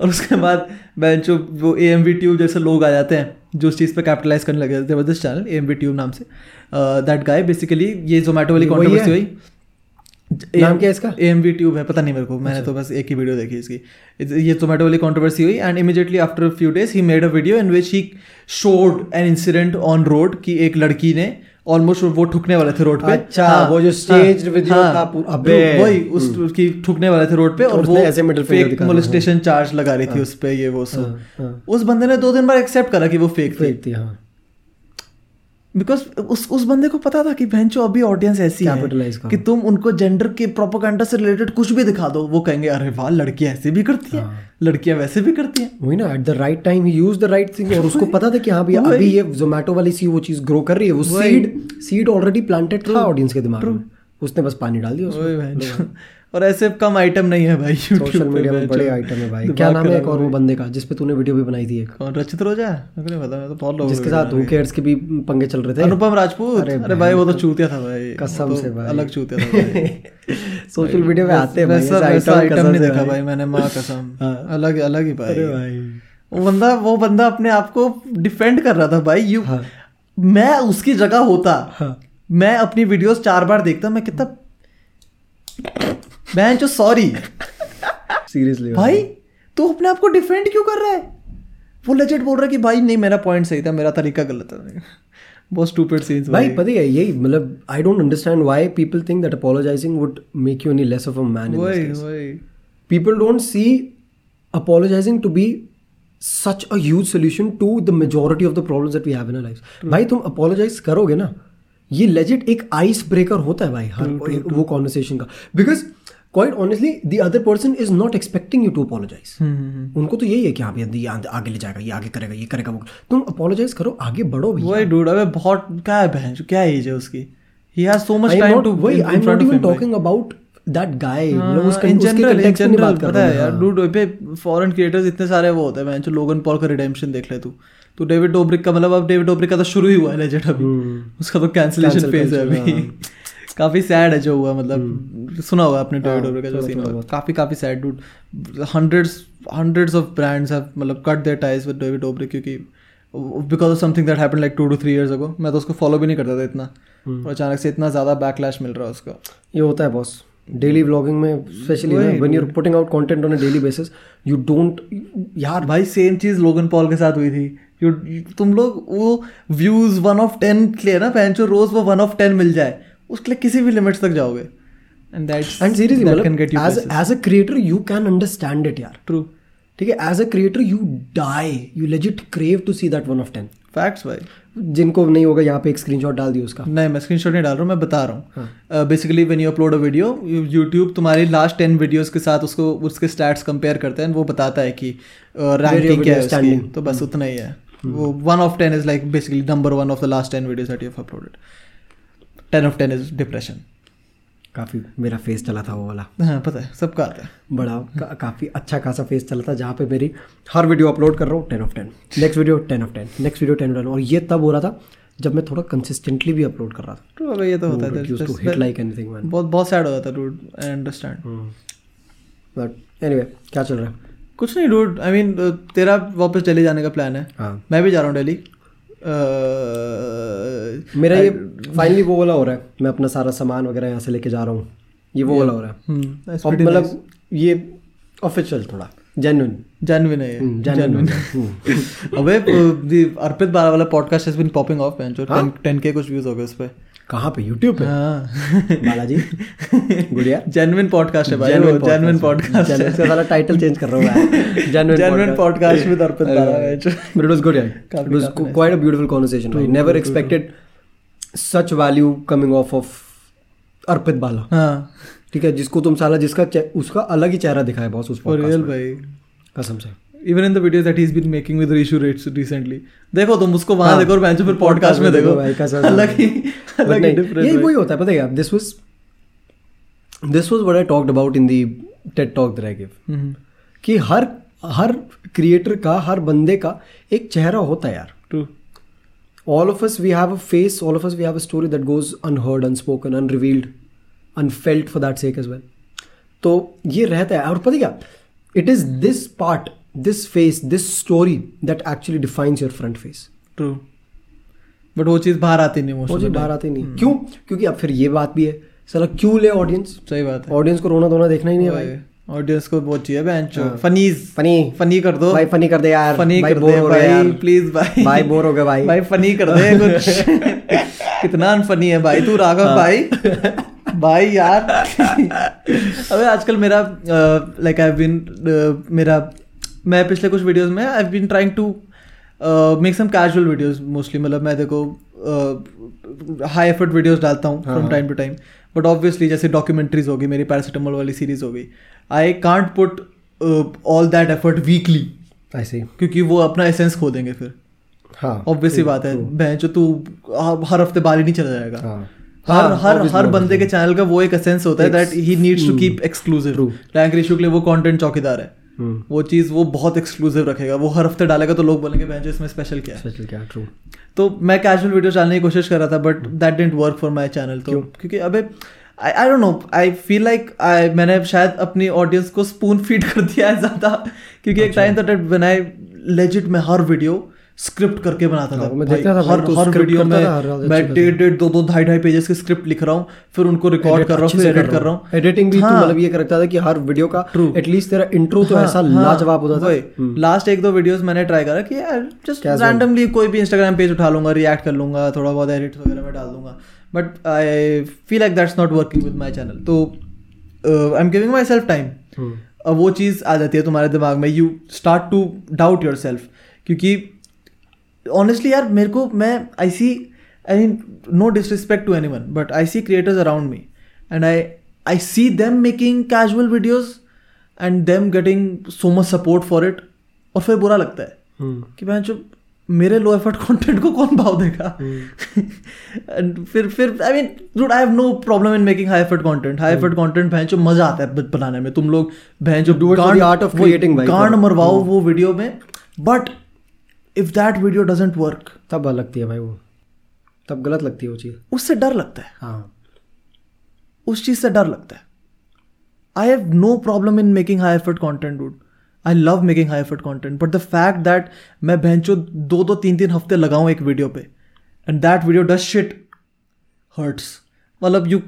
और उसके बाद मैं जो वो ए एम वी ट्यूब जैसे लोग आ जाते हैं जो उस चीज़ पर कैपिटलाइज करने लगे थे this channel M V Tube नाम से। दैट गाय बेसिकली ये जोमेटो वाली कॉन्ट्रोवर्सी हुई। नाम क्या इसका? एम वी ट्यूब है पता नहीं मेरे को मैंने तो बस एक ही वीडियो देखी इसकी। ये जोमेटो वाली कॉन्ट्रोवर्सी हुई and immediately after few days he made a video in which he showed an incident on road कि एक लड़की ने ऑलमोस्ट वो ठुकने वाले थे रोड पे। अच्छा, हाँ, वो जो staged हाँ, था पूरा- अबे। वही उस उसकी ठुकने वाले थे रोड पे और वो ऐसे मिडिल फेक मोलिस्टेशन चार्ज लगा रही थी उस पे ये वो सब। हाँ, हाँ। उस बंदे ने दो दिन बाद एक्सेप्ट करा कि वो फेक थी। थी हाँ। बिकॉज़ उस उस बंदे को पता था कि भैंचो अभी ऑडियंस ऐसी है कि तुम उनको जेंडर के प्रोपोगंडा से रिलेटेड कुछ भी दिखा दो वो कहेंगे अरे वाह लड़कियाँ ऐसे भी करती हैं हाँ। लड़कियाँ वैसे भी करती हैं। वही ना एट द राइट टाइम ही यूज़ द राइट थिंग और उसको पता था कि हाँ भैया अभी ये जोमेटो वाली सी वो चीज़ ग्रो कर रही है वो सीड सीड ऑलरेडी प्लांटेड था ऑडियंस के दिमाग में। उसने बस पानी डाल दिया। और ऐसे कम आइटम नहीं है भाई सोशल मीडिया में बड़े आइटम है भाई। क्या नाम है एक और वो बंदे का जिस पे तूने वीडियो भी बनाई थी एक? कौन? रचित रोजा? मेरे पता मैं तो बहुत लोग जिसके साथ हुकेट्स के भी पंगे चल रहे थे? अनुपम राजपूत? अरे अरे भाई वो तो चूतिया था भाई। कसम तो से भाई। अलग चूतिया था सोशल मीडिया पे आते हैं भाई ऐसे आइटम नहीं देखा भाई। भाई मैंने माँ कसम। हाँ। अलग अलग ही भाई। अरे भाई। वो बंदा वो बंदा अपने आप को डिफेंड कर रहा था भाई। यू हाँ। मैं उसकी जगह होता। हाँ। मैं अपनी वीडियोस चार बार देखता मैं कितना मैं जो सॉरी सीरियसली भाई तू अपने आप को डिफेंड क्यों कर रहा है? वो लेजेंड बोल रहा है कि भाई नहीं मेरा पॉइंट सही था मेरा तरीका गलत है बहुत स्टूपिड सीन्स भाई पता है यही मतलब I don't understand why people think that apologizing would make you any less of a man in this वही people don't see apologizing to be such a huge solution to the majority of the problems that we have in our lives. भाई तुम apologize करोगे ना ये legit एक ice breaker होता है भाई हर एक वो कॉन्वर्सेशन का। Because quite honestly the other person is not expecting you to apologize उनको तो यही है कि हाँ भैया ये आगे- ले जाएगा ये आगे करेगा ये करेगा वो। तुम अपोलोजाइज करो आगे बढ़ो भैया। डूड अबे बहुत क्या है बहन क्या एज है उसकी? He has so much time to वही I am not even talking about that guy मतलब उसके इन जनरल इन जनरल बात कर पता रहा है यार। डूड पे फॉरेन क्रिएटर्स इतने सारे वो होते हैं मैं जो लोगन पॉल का रिडेम्पशन देख ले तू। तो डेविड डोब्रिक का मतलब अब डेविड डोब्रिक का तो शुरू ही हुआ है लेजेंड अभी। उसका तो कैंसिलेशन हम्म। फ़ेज़ है अभी। हाँ। काफ़ी सैड है जो हुआ मतलब सुना होगा आपने डेविड हाँ, का जो सीन हुआ। काफ़ी काफ़ी sad dude hundreds hundreds of brands have मतलब cut their ties with David Dobrik क्योंकि because of something that happened like two two three years ago मैं तो उसको फॉलो भी नहीं करता था इतना। हम्म। और अचानक से इतना ज़्यादा बैकलैश मिल रहा है उसका। ये होता है बॉस डेली व्लॉगिंग में specially when you are putting out content on a daily basis you don't यार। भाई सेम चीज़ लोगन पॉल के साथ हुई थी। यू तुम लोग वो व्यूज़ वन ऑफ़ टेन लिए ना पैंचो रोज वो वन ऑफ़ टेन मिल जाए। उसके लिए किसी भी लिमिट्स तक जाओगे। And that's and seriously that can get you मतलब as as a creator you can understand it यार True. ठीक है? As a creator you die you legit crave to see that one of ten facts भाई. जिनको नहीं होगा यहाँ पे एक स्क्रीनशॉट डाल दियो उसका। नहीं मैं स्क्रीनशॉट नहीं डाल रहा हूँ मैं बता रहा हाँ। Basically when you upload a video YouTube तुम्हारी लास्ट टेन वीडियोस के साथ उसको उसके स्टैट्स कंपेयर करते हैं वो बताता है कि रैंकिंग क्या है उसकी। तो बस उतना ही है। वो one of ten is like basically number one of the last ten videos that you have uploaded ten of ten is depression. काफ़ी मेरा फेस चला था वो वाला। हाँ पता है सबका आता है। बड़ा का, काफ़ी अच्छा खासा फेस चला था जहाँ पे मेरी हर वीडियो अपलोड कर रहा हूँ ten of ten. Next video ten of ten. Next video ten of ten. और ये तब हो रहा था जब मैं थोड़ा कंसिस्टेंटली भी अपलोड कर रहा था। तो अबे ये तो होता है use to hit like anything man बहुत बहुत सैड हो जाता है dude I understand but anyway क्या चल रहा है? कुछ नहीं डूड आई मीन तेरा वापस दिल्ली जाने का प्लान है। हाँ। मैं भी जा रहा हूँ दिल्ली। मेरा ये फाइनली वो वाला हो रहा है। मैं अपना सारा सामान वगैरह यहाँ से लेके जा रहा हूँ। ये वो वाला हो रहा है। हम्म और मतलब ये ऑफिशियल थोड़ा जेन्युइन जेन्युइन है जेन्युइन अबे अर्पित बारा वाला podcast has been popping off bench और 10 के कुछ व्यूज़ हो गए उस पे। कहाँ पे? यूट्यूब पे। हाँ। बालाजी गुड़िया। जेन्युइन पॉडकास्ट है भाई जेन्युइन पॉडकास्ट सारा टाइटल चेंज कर रहा हूँ मैं। Genuine genuine podcast with Arpit But it was good, yeah. it was quite a beautiful conversation. I never expected such value coming off of Arpit Bala. हाँ। ठीक है जिसको तुम साला जिसका उसका अलग ही चेहरा दिखाया बॉस उस रियल भाई। कसम से। Even in the videos that he is been making with Rishu रेट्स रिसेंटली देखो तुम उसको वहाँ देखो और बेंच फिर पॉडकास्ट में देखो। भाई से। अलग ही अलग ही डिफरेंट यही वही होता है पता है this was this was what I talked about in the TED talk that I give कि हर हर क्रिएटर का हर बंदे का एक चेहरा होता है यार। True all of us we have a face all of us we have a story that goes unheard unspoken unrevealed unfelt for that sake as well. तो ये रहता है। और पता क्या? It is this part this face this story that actually defines your front face true but वो चीज़ बाहर आती नहीं वो चीज़ बाहर आती नहीं। क्यों? क्योंकि अब फिर ये बात भी है। साला क्यों ले ऑडियंस सही बात है। ऑडियंस को रोना धोना देखना ही नहीं है भाई। ऑडियंस को बहुत चाहिए बेंच। फनीज। फनी। फनी कर दो। भाई फनी कर दे यार। फनी कर दे हो भाई प्लीज़ भाई। भाई बोर हो गए भाई। भाई फनी कर दे कुछ। कितना अनफनी है भाई। तू हाँ। राघव भाई। भाई यार। अबे आजकल मेरा लाइक आई बीन मेरा मैं पिछले कुछ वीडियोस में I been trying to make some casual videos mostly मतलब मैं देखो हाई एफर्ट वीडियोस डालता हूँ from time to time but obviously जैसे डॉक्यूमेंट्रीज होगी मेरी पैरासिटामोल वाली सीरीज़ होगी I can't put all that effort weekly ऐसे क्योंकि वो अपना एसेंस खो देंगे फिर। हाँ ऑब्वियसली बात है बहन जो तू हर हफ़्ते बाल ही नहीं चला जाएगा। हाँ। हर हाँ, हर हर बंदे के चैनल का वो एक एसेंस होता है that he needs to keep exclusive rank ratio के लिए वो कंटेंट चौकीदार है। वो चीज़ वो बहुत एक्सक्लूसिव रखेगा। वो हर हफ़्ते डालेगा तो लोग बोलेंगे बहन इसमें स्पेशल क्या है? स्पेशल क्या ट्रू तो मैं कैजुअल वीडियो डालने की कोशिश कर रहा था but that didn't work for my channel तो क्योंकि अबे I I don't know I feel like I मैंने शायद अपनी ऑडियंस को स्पून फ़ीड कर दिया है ज़्यादा। क्योंकि एक टाइम था डेट आई लेजिट में हर वीडियो स्क्रिप्ट करके बनाता था। हाँ, मैं देखता था हर हर वीडियो में था, हर रोज मैं डेढ़ डेढ़ दो दो ढाई ढाई पेजेस की स्क्रिप्ट लिख रहा हूँ फिर उनको रिकॉर्ड कर रहा हूँ फिर एडिट कर रहा हूँ। एडिटिंग भी हाँ। मतलब ये करता था कि हर वीडियो का एटलीस्ट तेरा इंट्रो तो हाँ, ऐसा लाजवाब होता था। हम्म। लास्ट एक दो वीडियोस मैंने ट्राई करा कि यार जस्ट रैंडमली कोई भी इंस्टाग्राम पेज उठा लूँगा रिएक्ट कर लूँगा थोड़ा बहुत एडिट वगैरह में डाल दूँगा। But I feel like that's not working with my channel तो I am giving myself time hmm. अब वो चीज़ आ जाती है तुम्हारे दिमाग में। You start to doubt yourself क्योंकि ऑनेस्टली यार मेरे को मैं I see I mean no disrespect to anyone but I see creators around me and I I see them making casual videos and them getting so much support for it और फिर बुरा लगता है हम्म। कि मैं जो मेरे लो एफर्ट कंटेंट को कौन भाव देगा? एंड फिर फिर I mean dude I have no problem in making high effort content high effort content भैंस जो मज़ा आता है बनाने में। तुम लोग भैंस of creating, भाई, गांड मरवाओ वो वीडियो में but if that video doesn't work तब लगती है भाई वो। तब गलत लगती है वो चीज़। उससे डर लगता है। हाँ। उस चीज़ से डर लगता है। I have no problem in making high effort content dude I love making high effort content but the fact that मैं बेंचो दो दो तीन तीन हफ़्ते लगाऊँ एक वीडियो पे and that video does shit hurts मतलब यू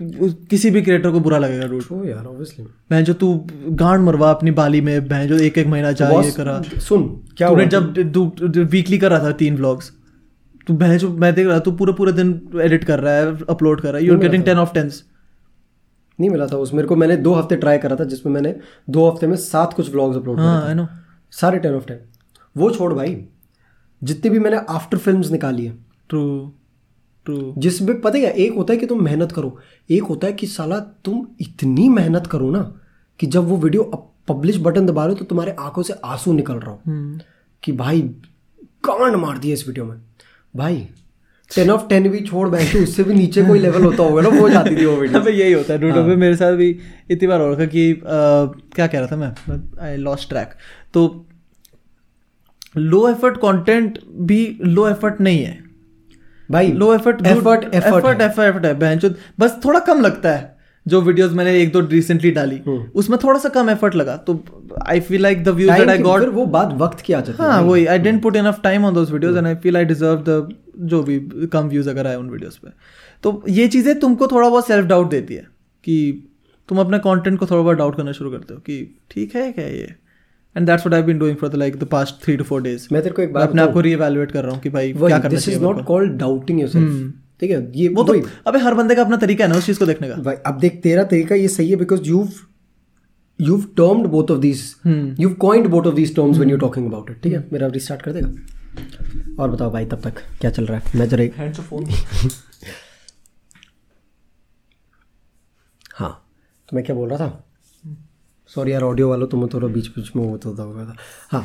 किसी भी क्रिएटर को बुरा लगेगा डूड ट्रू यार ऑब्वियसली बहन जो तू गांड मरवा अपनी बाली में बहन जो एक एक महीना जा ये करा। सुन क्या तूने जब तू वीकली कर रहा था तीन व्लॉग्स तू बहन जो मैं देख रहा तू पूरे पूरे दिन एडिट कर रहा है अपलोड कर रहा है। You are getting ten of tens नहीं मिला था उस मेरे को मैंने दो हफ़्ते ट्राई करा था जिसमें मैंने दो हफ़्ते में सात कुछ व्लॉग्स अपलोड हाँ नो सारे टेन ऑफ़ टेन वो छोड़ भाई जितनी भी मैंने आफ्टर फ़िल्म निकाली है। ट्रू जिसमें पता है एक होता है कि तुम मेहनत करो एक होता है कि साला तुम इतनी मेहनत करो ना कि जब वो वीडियो पब्लिश बटन दबा रहे हो तो तुम्हारे आँखों से आँसू निकल रहा हो। कि भाई कांड मार दिया इस वीडियो में। भाई टेन ऑफ़ टेन भी छोड़ बैठे उससे भी नीचे कोई लेवल होता होगा ना वो जाती थी वो वीडियो अबे यही होता है डूडो पे मेरे साथ भी इतनी बार हो रखा कि क्या कह रहा था मैं? आई लॉस्ट ट्रैक तो लो एफर्ट कंटेंट भी लो एफर्ट नहीं है। भाई low effort effort effort effort है। बहनचोद बस थोड़ा कम लगता है जो वीडियोस मैंने एक दो रिसेंटली डाली उसमें थोड़ा सा कम एफर्ट लगा। तो I feel like the views that I got वो बात वक्त की आ जाती है। हाँ वही I didn't put enough time on those videos and I feel I deserve the जो भी कम व्यूज़ अगर आए उन वीडियोस पे। तो ये चीज़ें तुमको थोड़ा बहुत सेल्फ डाउट देती है कि तुम अपने कंटेंट को थोड़ा बहुत डाउट करना शुरू करते हो कि ठीक है क्या ये? And that's what I been doing for the like the past three to four days मैं तेरे को एक बात अपने आप को रीएवैल्यूएट कर रहा हूँ कि भाई क्या करना this is not called doubting yourself ठीक है? ये वो तो अबे हर बंदे का अपना तरीका है ना उस चीज़ को देखने का। भाई अब देख तेरा तरीका ये सही है because you you've termed both of these you've coined both of these terms when you're talking about it ठीक है? मेरा रिस्टार्ट कर देगा। और बताओ भाई तब तक क्या चल रहा है? मैं जरा एक- हाँ। तो मैं क्या बोल रहा था? सॉरी यार ऑडियो वालों तुम्हें थोड़ा बीच बीच में वो होता होगा था। हाँ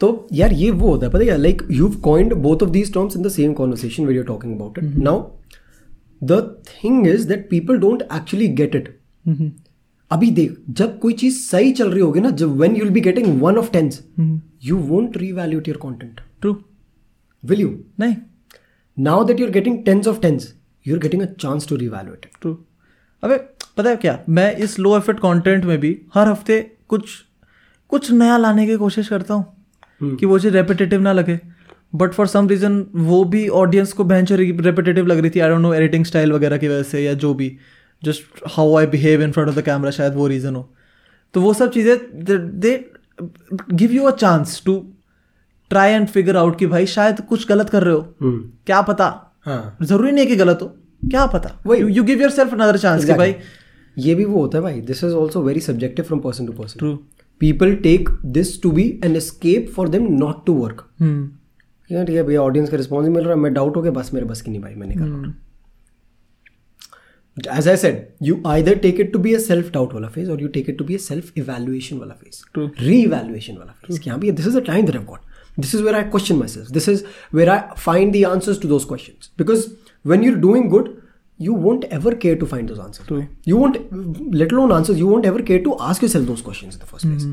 तो यार ये वो होता है पता है like you coined both of these terms in the same conversation video talking about it now the thing is that people don't actually get it अभी देख जब कोई चीज़ सही चल रही होगी ना जब when you'll be getting one of tens you won't reevaluate your content true will you नहीं. Now that you are getting tens of tens you are getting a chance to reevaluate it true अबे पता है क्या? मैं इस low effort content में भी हर हफ़्ते कुछ कुछ नया लाने की कोशिश करता हूँ कि वो चीज़ रेपिटेटिव ना लगे। बट फॉर सम रीज़न वो भी ऑडियंस को बेंच रेपिटेटिव लग रही थी। I don't know editing style वगैरह की वजह से या जो भी। Just how I behave in front of the camera शायद वो रीज़न हो। तो वो सब चीज़ें they give you a chance to try and figure out कि भाई शायद कुछ गलत कर रहे हो। क्या पता? हाँ। ज़रूरी नहीं है कि गलत हो। क्या पता। You give yourself another chance कि भाई ये भी वो होता है भाई। This is also very subjective from person to person true people take this to be an escape for them not to work ठीक है भैया ऑडियंस का रिस्पॉन्स मिल रहा है। मैं डाउट हो गया बस मेरे बस की नहीं भाई मैंने कहा। As I said you either take it to be a self doubt वाला फ़ेज़ और you take it to be a self evaluation वाला फ़ेज़ True. री इवैल्यूएशन वाला फ़ेज़ क्या भैया this is the time that I got this is where I question myself this is where I find the answers to those question because when you're doing good you won't ever care to find those answers. True. You won't, let alone answers, you won't ever care to ask yourself those questions in the first place.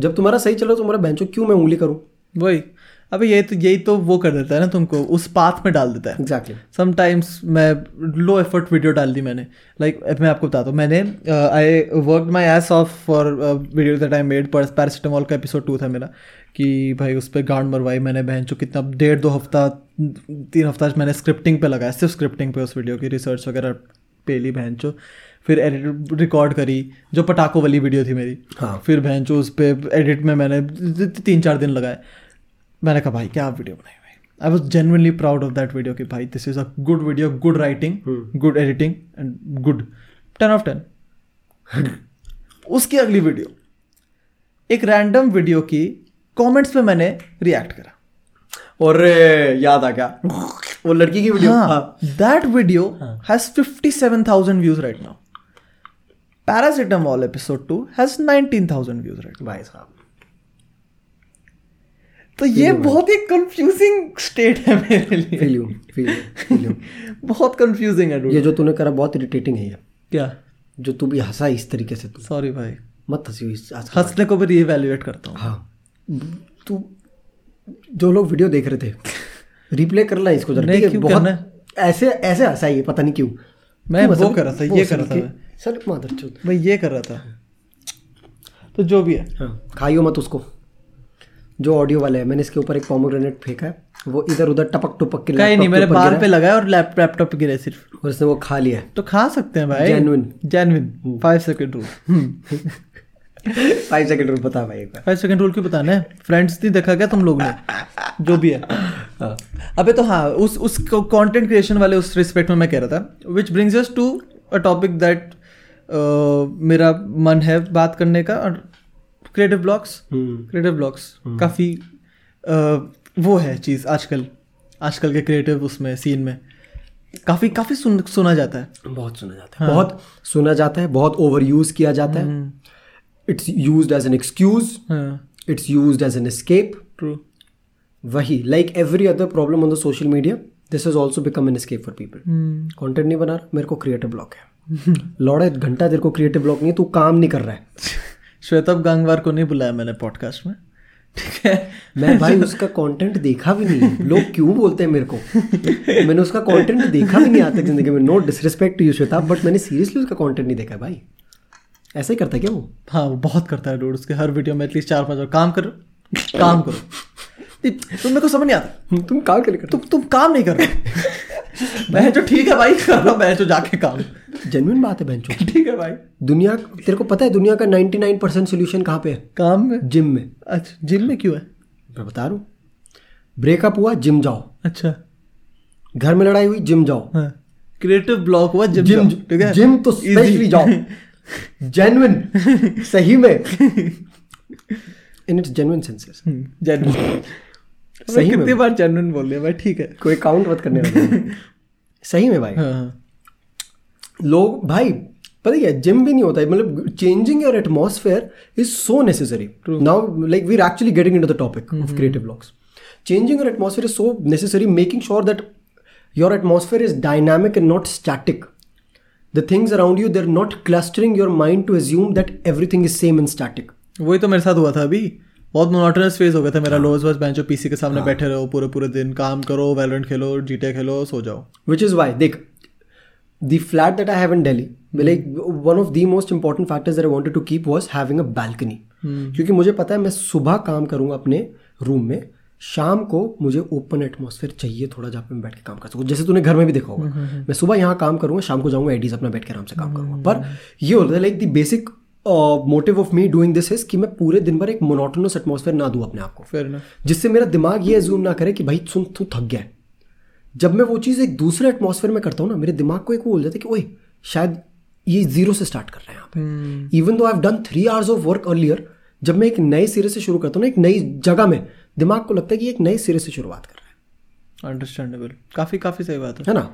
जब तुम्हारा सही चल रहा है तुम्हारा बेंचो क्यों मैं उंगली करूँ वही अबे ये तो यही तो वो कर देता है ना तुमको उस पाथ में डाल देता है। एग्जैक्टली समटाइम्स मैं लो एफर्ट वीडियो डाल दी मैंने। लाइक like, मैं आपको बताता हूँ मैंने I work my ass off for video that I made पर पैरासिटामॉल का एपिसोड टू था मेरा कि भाई उस पर गांड मरवाई मैंने बहन चो कितना डेढ़ दो हफ़्ता तीन हफ़्ता मैंने स्क्रिप्टिंग पे लगाया सिर्फ़ स्क्रिप्टिंग पे उस वीडियो की रिसर्च वगैरह पे ली बहन चो फिर एडिट रिकॉर्ड करी जो पटाखों वाली वीडियो थी मेरी। हाँ। फिर बहन चो उस पर एडिट में मैंने तीन चार दिन लगाए। मैंने कहा भाई क्या वीडियो बनाई भाई? I was genuinely proud of that video कि भाई this is a good video good writing good editing and good ten of ten उसकी अगली वीडियो एक रैंडम वीडियो की कमेंट्स पे मैंने रिएक्ट करा। और याद आ गया। वो लड़की की video that video has fifty seven thousand views right now paracetamol episode two has nineteen thousand views right भाई साहब। तो ये बहुत ही कंफ्यूजिंग स्टेट है मेरे लिए। फील यू फील यू बहुत कंफ्यूजिंग है ये जो तूने करा बहुत इरिटेटिंग है ये। क्या? जो तू भी हंसा इस तरीके से तू। सॉरी भाई। मत हँसी इस हंसने को भी रीएवैल्यूएट करता हूँ। हाँ। तू जो लोग वीडियो देख रहे थे रिप्ले कर ला इसको जरा ठीक है बहुत ऐसे ऐसे हंसा ये पता नहीं क्यों। मैं वो कर रहा था, ये कर रहा था सर मादर चौथ मैं ये कर रहा था। तो जो भी है। हाँ खाइयो मत उसको। जो ऑडियो वाला है मैंने इसके ऊपर एक पोमोग्रेनेट फेंका है वो इधर उधर टपक टपक के कहीं नहीं मेरे बाल पे लगाया और लैपटॉप गिरे सिर्फ़। और उसने वो खा लिया तो खा सकते हैं भाई। Genuine. Genuine five second rule five second rule बता भाई फाइव सेकेंड रूल क्यों बताना है? फ्रेंड्स नहीं देखा क्या तुम लोग ने? जो भी है। हाँ। अबे तो हाँ उस उस कंटेंट क्रिएशन वाले उस रिस्पेक्ट में मैं कह रहा था which brings us to a topic that मेरा मन है बात करने का और क्रिएटिव ब्लॉग्स क्रिएटिव ब्लॉग्स काफ़ी वो है चीज़ आजकल आजकल के क्रिएटिव उसमें सीन में। काफ़ी काफ़ी सुन, सुना जाता है। बहुत सुना जाता है। हाँ. बहुत सुना जाता है बहुत ओवर यूज़ किया जाता है। It's use as an excuse it's use as an escape true वही like every other problem on the social media this is also become an escape for people content नहीं बना रहा मेरे को क्रिएटिव ब्लॉक है। लौड़ा एक घंटा तेरे को क्रिएटिव ब्लॉक नहीं है, तू काम नहीं कर रहा है। श्वेतब गांगवार को नहीं बुलाया मैंने पॉडकास्ट में। ठीक है? मैं भाई उसका कंटेंट देखा भी नहीं। लोग क्यों बोलते हैं मेरे को? मैंने उसका कंटेंट देखा भी नहीं आज तक ज़िंदगी में। No disrespect to you Shwetab but मैंने सीरियसली उसका कंटेंट नहीं देखा भाई। ऐसा ही करता है क्या वो? हाँ वो बहुत करता है रोड उसके हर वीडियो में एटलीस्ट चार पाँच बार। काम करो। काम करो। तुम मेरे को समझ नहीं आता। तुम काम के लिए करते तुम तुम काम नहीं कर रहे मैं जो ठीक है भाई कर रहा हूँ मैं जो जाके काम। जेन्युइन बात है बेंचो ठीक है भाई। दुनिया तेरे को पता है दुनिया का 99% परसेंट सोल्यूशन कहाँ पे है? काम में? जिम में। अच्छा जिम में क्यों है? मैं बता रहा हूँ। ब्रेकअप हुआ जिम जाओ। अच्छा। घर में लड़ाई हुई जिम जाओ। हाँ। क्रिएटिव ब्लॉक हुआ जिम जिम जाओ, ठीक है? जिम तो स्पेशली जाओ। जेन्युइन सही में। In its genuine senses genuine सही में कितनी बार जेन्युइन बोल दिया भाई ठीक है। कोई काउंट मत करने वाला। सही में भाई। हाँ हाँ। लोग भाई पता है क्या जिम भी नहीं होता है मतलब changing your atmosphere is so necessary now like we are actually getting into the topic of creative blocks changing your atmosphere is so necessary making sure that your atmosphere is dynamic and not static the things around you they're not clustering your mind to assume that everything is same and static वही तो मेरे साथ हुआ था अभी। बहुत monotonous phase हो गया था मेरा लोअर्स बस बेंच पीसी के सामने बैठे रहो पूरे पूरे दिन काम करो वैलोरेंट खेलो जीटे खेलो सो जाओ। Which is why देख the flat that I have in Delhi like one of the most important factors that I wanted to keep was having a balcony. क्योंकि मुझे पता है मैं सुबह काम करूँगा अपने रूम में शाम को मुझे ओपन एटमॉस्फेयर चाहिए थोड़ा जहाँ पे मैं बैठ के काम कर सकूँ। जैसे तूने घर में भी देखा होगा। मैं सुबह यहाँ काम करूँगा शाम को जाऊँगा एडीज अपना बैठ के आराम से काम करूँगा। पर ये होता है like the basic motive of me doing this is कि मैं पूरे दिन भर एक मोनोटोनस एटमॉस्फेयर ना दूँ अपने आप को। फिर जिससे मेरा दिमाग ये एज्यूम ना करे कि भाई सुन तू थक गया है। जब मैं वो चीज़ एक दूसरे एटमॉस्फेयर में करता हूँ ना मेरे दिमाग को एक वो बोल जाता है कि ओए शायद ये ज़ीरो से स्टार्ट कर रहे हैं यहाँ पे even though I done three hours of work earlier जब मैं एक नए सिरे से शुरू करता हूँ ना एक नई जगह में दिमाग को लगता है कि एक नए सिरे से शुरुआत कर रहा है। अंडरस्टैंडेबल काफ़ी काफ़ी सही बात है ना?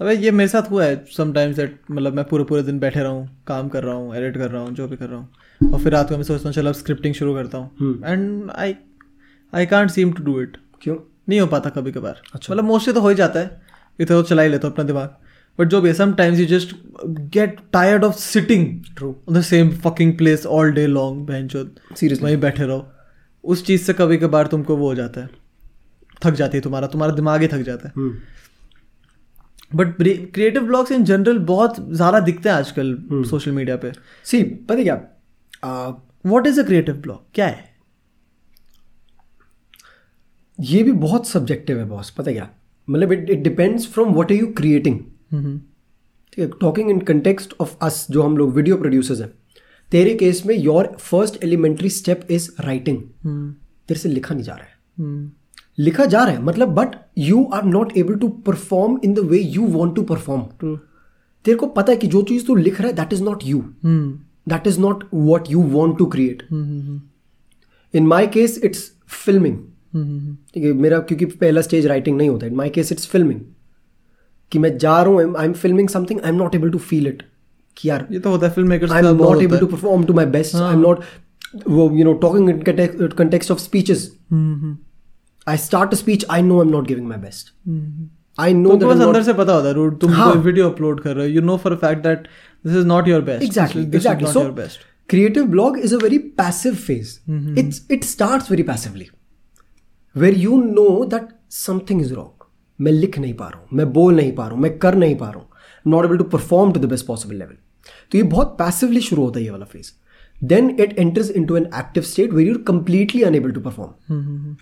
अबे ये मेरे साथ हुआ है समटाइम्स दैट मतलब मैं पूरे पूरे दिन बैठे रहा हूँ काम कर रहा हूँ एडिट कर रहा हूँ जो भी कर रहा हूँ। और फिर रात को मैं सोचता हूँ चलो अब स्क्रिप्टिंग शुरू करता हूँ। And I I can't seem to do it क्यों? नहीं हो पाता कभी कभार अच्छा। मतलब मोस्टली तो हो ही जाता है। इधर तो चला ही लेता हूँ अपना दिमाग। बट जो भी है sometimes you just get tired of sitting. On the same fucking place all day long bench Seriously. वहीं बैठे रहो। उस चीज़ से कभी कभार तुमको वो हो जाता है। थक जाती है तुम्हारा। तुम्हारा दिमाग ही थक जाता है। हम्म। But creative blocks in general बहुत ज़्यादा दिखते हैं आजकल सोशल मीडिया पे। सी पता है क्या? आ, what is a creative block क्या है? ये भी बहुत सब्जेक्टिव है बॉस पता है क्या? मतलब it it depends from what are you creating ठीक है? Talking in context of us जो हम लोग वीडियो प्रोड्यूसर्स हैं। तेरे केस में your first elementary step is writing तेरे से लिखा नहीं जा रहा है। लिखा जा रहा है मतलब but you are not able to perform in the way you want to perform तेरे को पता है कि जो चीज़ तू लिख रहा है that is not you that is not what you want to create in my case it's filming ठीक है मेरा क्योंकि पहला स्टेज राइटिंग नहीं होता in my case it's filming कि मैं जा रहा हूँ I am filming something I am not able to feel it कि यार ये तो होता है filmmakers I am not able to perform to my best I am not वो you know talking in context of speeches I start a speech, I know I'm not giving my best. I know तुमको that बस I'm अंदर से पता होता है root तुम हाँ। वीडियो अपलोड कर रहे हो you know for fact that this is not your best. Not So, your best creative blog is a very passive phase. It's it starts very passively, where you know that something is wrong. मैं लिख नहीं पा रहा हूँ मैं बोल नहीं पा रहा हूँ मैं कर नहीं पा रहा हूँ not able to perform to the best possible level तो ये बहुत पैसिवली शुरू होता है ये वाला phase then it enters into an active state where you're completely unable to perform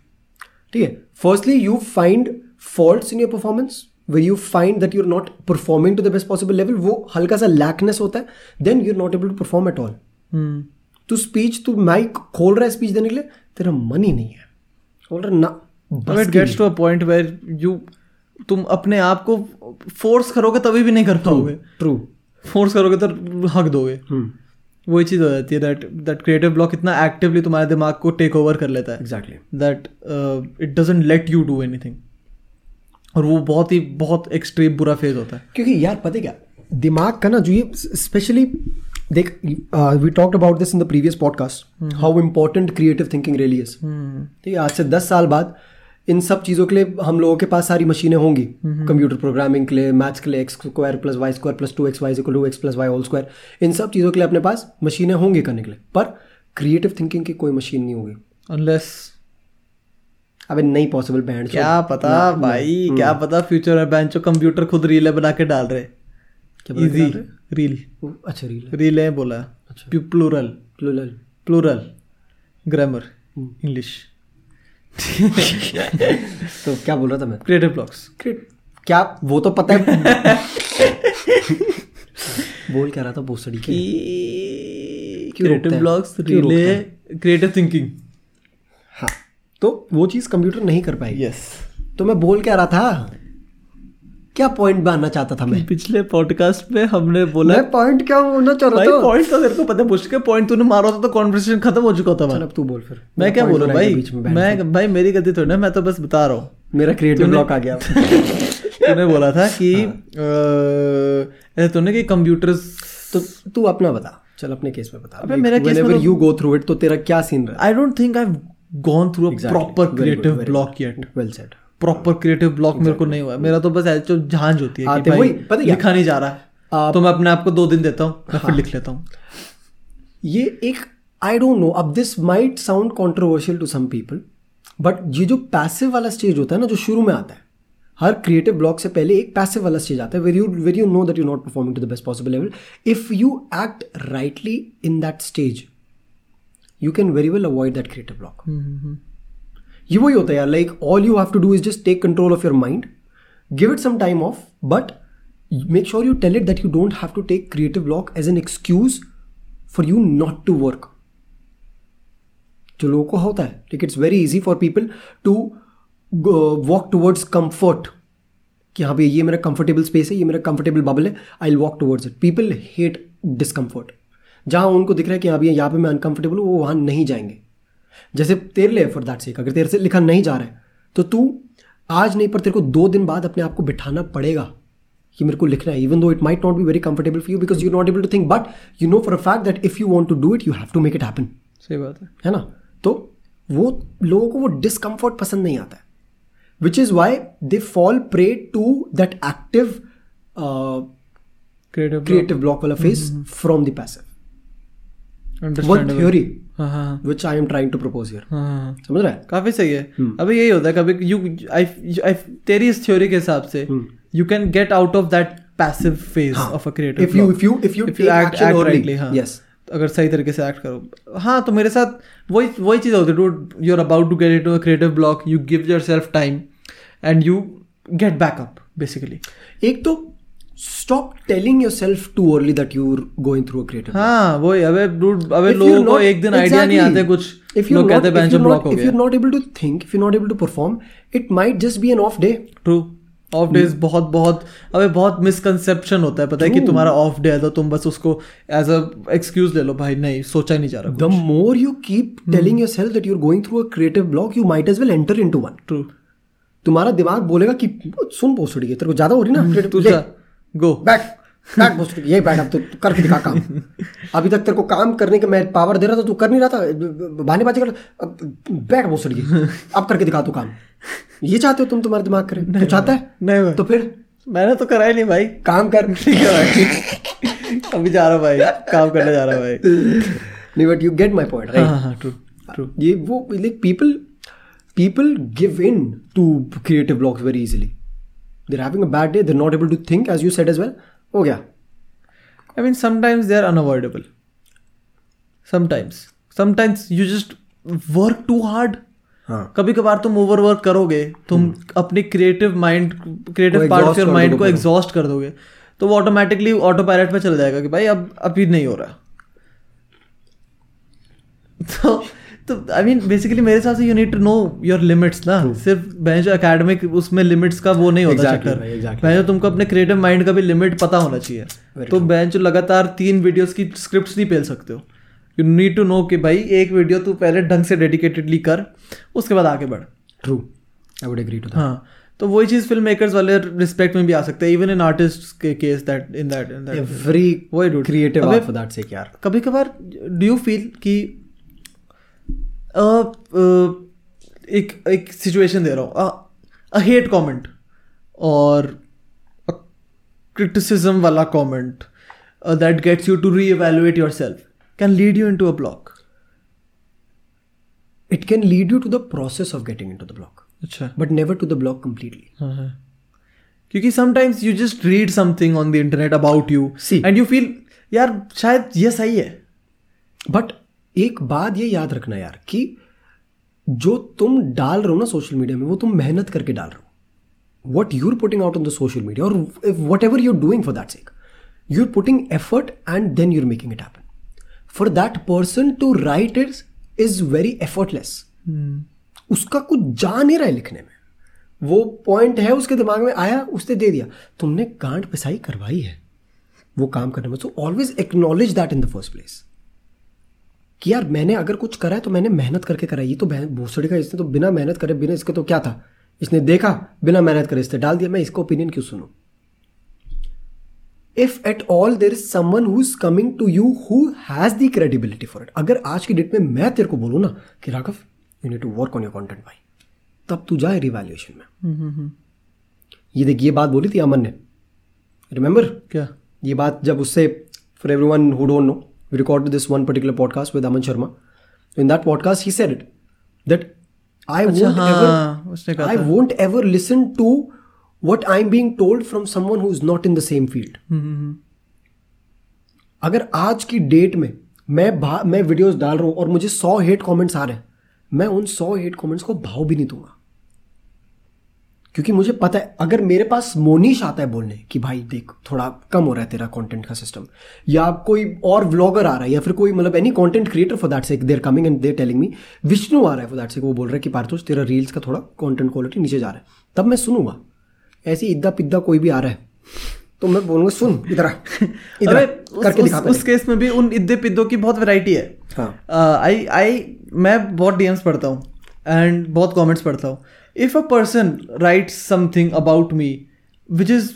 ठीक है? Firstly you find fault in your performance way you find that you're not performing to the best possible level वो हल्का सा lackness होता है. Then you're not able to perform at all तू speech तू mic खोल रहा है स्पीच देने के लिए तेरा मन ही नहीं है. बोल रहा ना it gets to a point where you तुम अपने आप को फोर्स करोगे तभी भी नहीं कर पाओगे. ट्रू फोर्स करोगे तो हक दोगे. वही चीज़ हो जाती है दैट दैट क्रिएटिव ब्लॉक इतना एक्टिवली तुम्हारे दिमाग को टेक ओवर कर लेता है। Exactly that it doesn't let you do anything और वो बहुत ही बहुत एक्सट्रीम बुरा फ़ेज़ होता है। क्योंकि यार पता क्या? दिमाग का ना जो ये स्पेशली देख we talked about this in the previous podcast how important creative thinking really is ठीक है आज से दस साल बाद इन सब चीज़ों के लिए हम लोगों के पास सारी मशीनें होंगी। कंप्यूटर प्रोग्रामिंग के लिए मैथ्स के लिए x square plus y square plus two x y equal to x plus y whole square. इन सब चीज़ों के लिए अपने पास मशीनें होंगी करने के लिए। पर क्रिएटिव थिंकिंग की कोई मशीन नहीं होगी। अनलेस अबे नहीं पॉसिबल बैंड क्या पता भाई क्या पता फ्यूचर में बेंचो कंप्यूटर खुद रीलें बना के डाल रहे। इजी रील अच्छा रील रीलें बोला। Plural plural plural grammar English तो क्या बोल रहा था मैं? क्रिएटिव ब्लॉक्स क्या? वो तो पता है। बोल क्या रहा था? भोसड़ी की creative? Blocks relay creative thinking हाँ? तो वो चीज़ कंप्यूटर नहीं कर पाएगी। यस तो मैं बोल क्या रहा था? क्या पॉइंट बनाना चाहता था मैं? पिछले पॉडकास्ट में हमने बोला मैं पॉइंट क्या होना चाह रहा था? पॉइंट तो तेरे को पता है मुश्किल पॉइंट तूने मारा था तो कॉन्वर्सेशन खत्म हो चुका होता चल अब तू बोल फिर। मैं क्या बोलूँ बनाएगा भाई? में भाई मेरी गलती थोड़ी ना मैं तो बस बता रहा हूँ। मेरा क्रिएटिव ब्लॉक आ गया। तूने बोला था कि हाँ। तूने कि कंप्यूटर्स तो तू अपना बता। चल अपने केस में बता। अबे मेरा case में you go through it तो तेरा क्या सीन रहा? I don't think I gone through a proper creative block yet well said proper creative block मेरे को नहीं हुआ है। मेरा तो बस ऐसे जो झांझ होती है हाँ, कि तो भाई पता लिखा नहीं जा रहा। आप- तो मैं अपने आप को दो दिन देता हूँ मैं फिर लिख लेता हूँ। ये एक आई डोंट नो अब this might sound controversial to some people but ये जो पैसिव वाला स्टेज होता है ना जो शुरू में आता है हर क्रिएटिव ब्लॉक से पहले एक पैसिव वाला स्टेज आता है where you where you know that you not performing to the best possible level if you act rightly in that stage you can very well avoid that creative block ये वही होता है यार like all you have to do is just take control of your mind give it some time off but make sure you tell it that you don't have to take creative block as an excuse for you not to work जो लोगों को होता है like it's very easy for people to walk towards comfort कि हाँ भाई ये मेरा कंफर्टेबल स्पेस है, ये मेरा कंफर्टेबल बबल है I walk towards it people hate discomfort जहाँ उनको दिख रहा है कि हाँ भैया, यहाँ पे मैं अनकंफर्टेबल हूँ, वो वहाँ नहीं जाएँगे. जैसे तेरे लिए फॉर दैट सेक अगर तेरे से लिखा नहीं जा रहा है तो तू आज नहीं पर तेरे को दो दिन बाद अपने आप को बिठाना पड़ेगा कि मेरे को लिखना है even though it might not be very comfortable for you because you not able to think but you know for a fact that if you want to do it you have to make it happen सही बात है। है ना? तो वो लोगों को वो डिस्कम्फर्ट पसंद नहीं आता है which is why they fall prey to that active creative creative block वाला phase from the passive one understandable theory हाँ हाँ which I am trying to propose here हाँ हाँ समझ रहा है? काफ़ी सही है। अभी यही होता है कभी यू आई आई तेरी इस थ्योरी के हिसाब से you can get out of that passive phase of a creative if you if you if you If you take act- action act early rightly, हाँ. yes. अगर सही तरीके से एक्ट करो। हाँ तो मेरे साथ वही वही चीज़ होती है dude you are about to get into a creative block you give yourself time and you get back basically एक तो stop telling yourself too early that you're going through a creative हाँ वही अबे डूड अबे लोगों को एक दिन आइडिया नहीं आते कुछ you're लोग कहते हैं बेंच ब्लॉक हो if गया you're not able to think if you're not able to perform it might just be an off day true off days बहुत बहुत अबे बहुत मिसकंसेप्शन होता है पता है कि तुम्हारा ऑफ़ डे है तो तुम बस उसको एज अ एक्सक्यूज ले लो भाई नहीं सोचा ही नहीं जा रहा the more you keep telling yourself that you're going through a creative block you might as well enter into one true तुम्हारा दिमाग बोलेगा कि सुन पोस्टड़ी तेरे को ज़्यादा हो रही ना तू गो बैठ बैठ पोस्टड़ी ये बैठ अब तो करके दिखा काम। अभी तक तेरे को काम करने का मैं पावर दे रहा था तू कर नहीं रहा था बहानेबाजी कर अब बैठ पोस्टड़ी अब करके दिखा तू काम। ये चाहते हो तुम तुम्हारा दिमाग करे? तू चाहता है? नहीं तो फिर? मैंने तो करा ही नहीं भाई। काम कर। ठीक है भाई। अभी जा रहा भाई। काम करने जा रहा भाई। नहीं but you get my point हाँ राइट हाँ हाँ ट्रू ट्रू ये वो like people people give in to creative blocks very easily they're having a bad day they're not able to think as you said as well हो गया I mean, sometimes they are unavoidable. Sometimes. Sometimes you just work too hard. हाँ कभी कभार तुम over work करोगे तुम अपनी creative mind creative part of your mind को एग्जॉस्ट कर दोगे तो वो ऑटोमेटिकली ऑटो पायलट में चल जाएगा कि भाई अब अभी नहीं हो रहा तो तो आई मीन बेसिकली मेरे हिसाब से you need to know your limits ना। सिर्फ़ मैं जो एकेडमिक उसमें लिमिट्स का वो नहीं होता Exactly, चक्कर। exactly. जो तुमको अपने क्रिएटिव माइंड का भी लिमिट पता होना चाहिए। तो बेंच लगातार तीन वीडियोस की स्क्रिप्ट्स नहीं पेल सकते हो। यू नीड टू नो कि भाई एक वीडियो तू पहले ढंग से डेडिकेटेडली कर उसके बाद आगे बढ़। True I would agree to हाँ तो वही चीज़ फ़िल्म मेकर्स वाले रिस्पेक्ट में भी आ सकते हैं। इवन इन आर्टिस्ट के case that in that in that every वही क्रिएटिव फॉर दैट सेक यार। कभी कभार डू यू फील कि एक एक सिचुएशन दे रहा हूँ। अ हेट कमेंट और क्रिटिसिज्म वाला comment that gets you to re evaluate yourself can lead you into a block it can lead you to the process of getting into the block अच्छा। But never to the block completely क्योंकि sometimes you just read something on the internet about you see and you feel यार शायद ये सही है। But एक बात ये याद रखना यार कि जो तुम डाल रहे हो ना सोशल मीडिया में वो तुम मेहनत करके डाल रहे हो। What you're putting out on the social media और whatever you're doing for that sake you're putting effort and then you're making it happen for that person to right it is very effortless उसका कुछ जा नहीं रहा है लिखने में। वो पॉइंट है उसके दिमाग में आया उसने दे दिया। तुमने गांड पिसाई करवाई है वो काम करने में। So always acknowledge that in the first place कि यार मैंने अगर कुछ करा है तो मैंने मेहनत करके करा ये तो भूसड़ी का इसने तो बिना मेहनत करे बिना इसके तो क्या था? इसने देखा बिना मेहनत करे इसने डाल दिया। मैं इसका ओपिनियन क्यों सुनूं? If at all there is someone who is coming to you who has the credibility for it अगर आज की डेट में मैं तेरे को बोलूँ ना कि Raghav you need to work on your content भाई। तब तू जाए रिवैल्यूएशन में। ये देखिए ये बात बोली थी अमन ने। रिमेंबर क्या? ये बात जब उससे for everyone who don't know we record this one particular podcast with Aman Sharma in that podcast he said it that I अच्छा, वोंट हाँ, उसने एवर कहा I won't ever listen to what I am being told from someone who is not in the same field अगर आज की date में मैं मैं वीडियोस डाल रहा हूँ और मुझे सौ हेट कमेंट्स आ रहे हैं मैं उन सौ हेट कमेंट्स को भाव भी नहीं दूँगा। क्योंकि मुझे पता है अगर मेरे पास मोनिश आता है बोलने कि भाई देख थोड़ा कम हो रहा है तेरा कंटेंट का सिस्टम या कोई और व्लॉगर आ रहा है या फिर कोई मतलब any content creator for that sake they're coming and they're telling me Vishnu आ रहा है फॉर दैट सेक वो बोल रहा है कि पार्थोष तेरा रील्स का थोड़ा कंटेंट क्वालिटी नीचे जा रहा है। तब मैं सुनूँगा। ऐसे इद्दा पिद्दा कोई भी आ रहा है तो मैं बोलूँगा सुन इधर इधर उस, करके उस, उस केस में भी उन इद्दे पिद्दों की बहुत वैरायटी है। हाँ। आई आई मैं बहुत डीएम्स पढ़ता हूँ एंड बहुत कमेंट्स पढ़ता हूँ। If a person writes something about me which is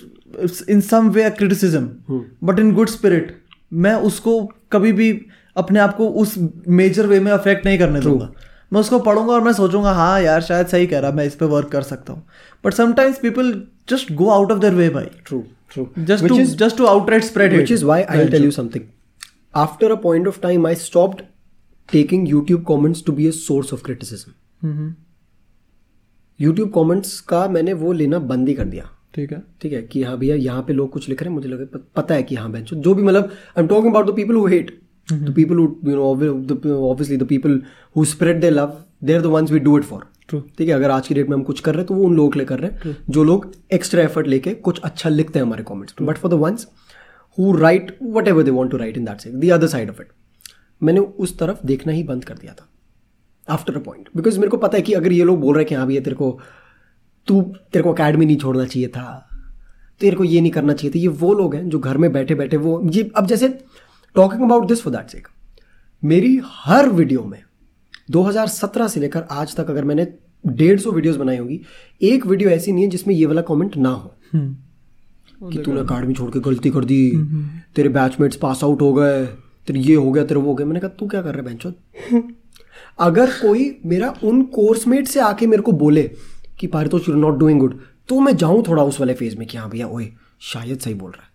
in some way criticism but in good spirit मैं उसको कभी भी अपने आप को उस मेजर वे में अफेक्ट नहीं करने दूँगा। मैं उसको पढ़ूँगा और मैं सोचूँगा हाँ यार शायद सही कह रहा मैं इस पर वर्क कर सकता हूँ। But sometimes people just go out of their way भाई। True true just to just to outright spread which it is why I'll tell you something. After a point of time, I stopped taking YouTube comments to be a source of criticism. YouTube comments का मैंने वो लेना बंद ही कर दिया। ठीक है। ठीक है कि हाँ भैया यहाँ पे लोग कुछ लिख रहे हैं मुझे लगे पता है कि हाँ बेंच जो भी मतलब I am talking about the people who hate the people who you know obviously the people who spread they love they are the ones we do it for ठीक है अगर आज की डेट में हम कुछ कर रहे हैं तो वो उन लोगों के लिए कर रहे हैं। जो लोग एक्स्ट्रा एफर्ट लेके कुछ अच्छा लिखते हैं हमारे comments but for the ones who write whatever they want to write in that side the other side of it मैंने उस तरफ़ देखना ही बंद कर दिया था। आफ्टर अ पॉइंट बिकॉज़ मेरे को पता है कि अगर ये लोग बोल रहे हैं कि हाँ भैया तेरे को तू तेरे को अकेडमी नहीं छोड़ना चाहिए था तेरे को ये नहीं करना चाहिए था ये वो लोग हैं जो घर में बैठे बैठे वो ये अब जैसे talking about this for that sake मेरी हर वीडियो में 2017 से लेकर आज तक अगर मैंने डेढ़ सौ वीडियोज़ बनाई होगी एक वीडियो ऐसी नहीं है जिसमें ये वाला कमेंट ना हो। कि तूने अकाडमी छोड़ के गलती कर दी तेरे बैचमेट्स पास आउट हो गए तेरे ये हो गया तेरे वो हो गया। मैंने कहा तू क्या कर रहा है बेंचो अगर कोई मेरा उन कोर्समेट से आके मेरे को बोले कि Paritosh you not doing good तो मैं जाऊँ थोड़ा उस वाले फ़ेज़ में कि हाँ भैया ओए शायद सही बोल रहा है।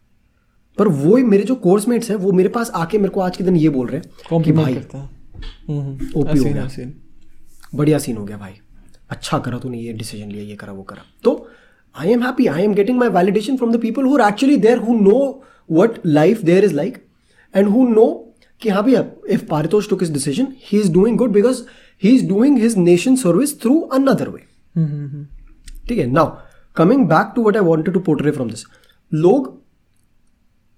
पर वो ही मेरे जो कोर्समेट्स हैं वो मेरे पास आके मेरे को आज के दिन ये बोल रहे हैं कि भाई ओपी हो। गया। बढ़िया सीन हो गया भाई। अच्छा करा तूने ये डिसीज़न लिया ये करा वो करा। तो I am happy I am getting my validation from the people who are actually there who know what life there is like and who know कि हाँ भैया if Paritosh took his decision he is doing good because he is doing his nation service through another way ठीक है? Now coming back to what I wanted to portray from this लोग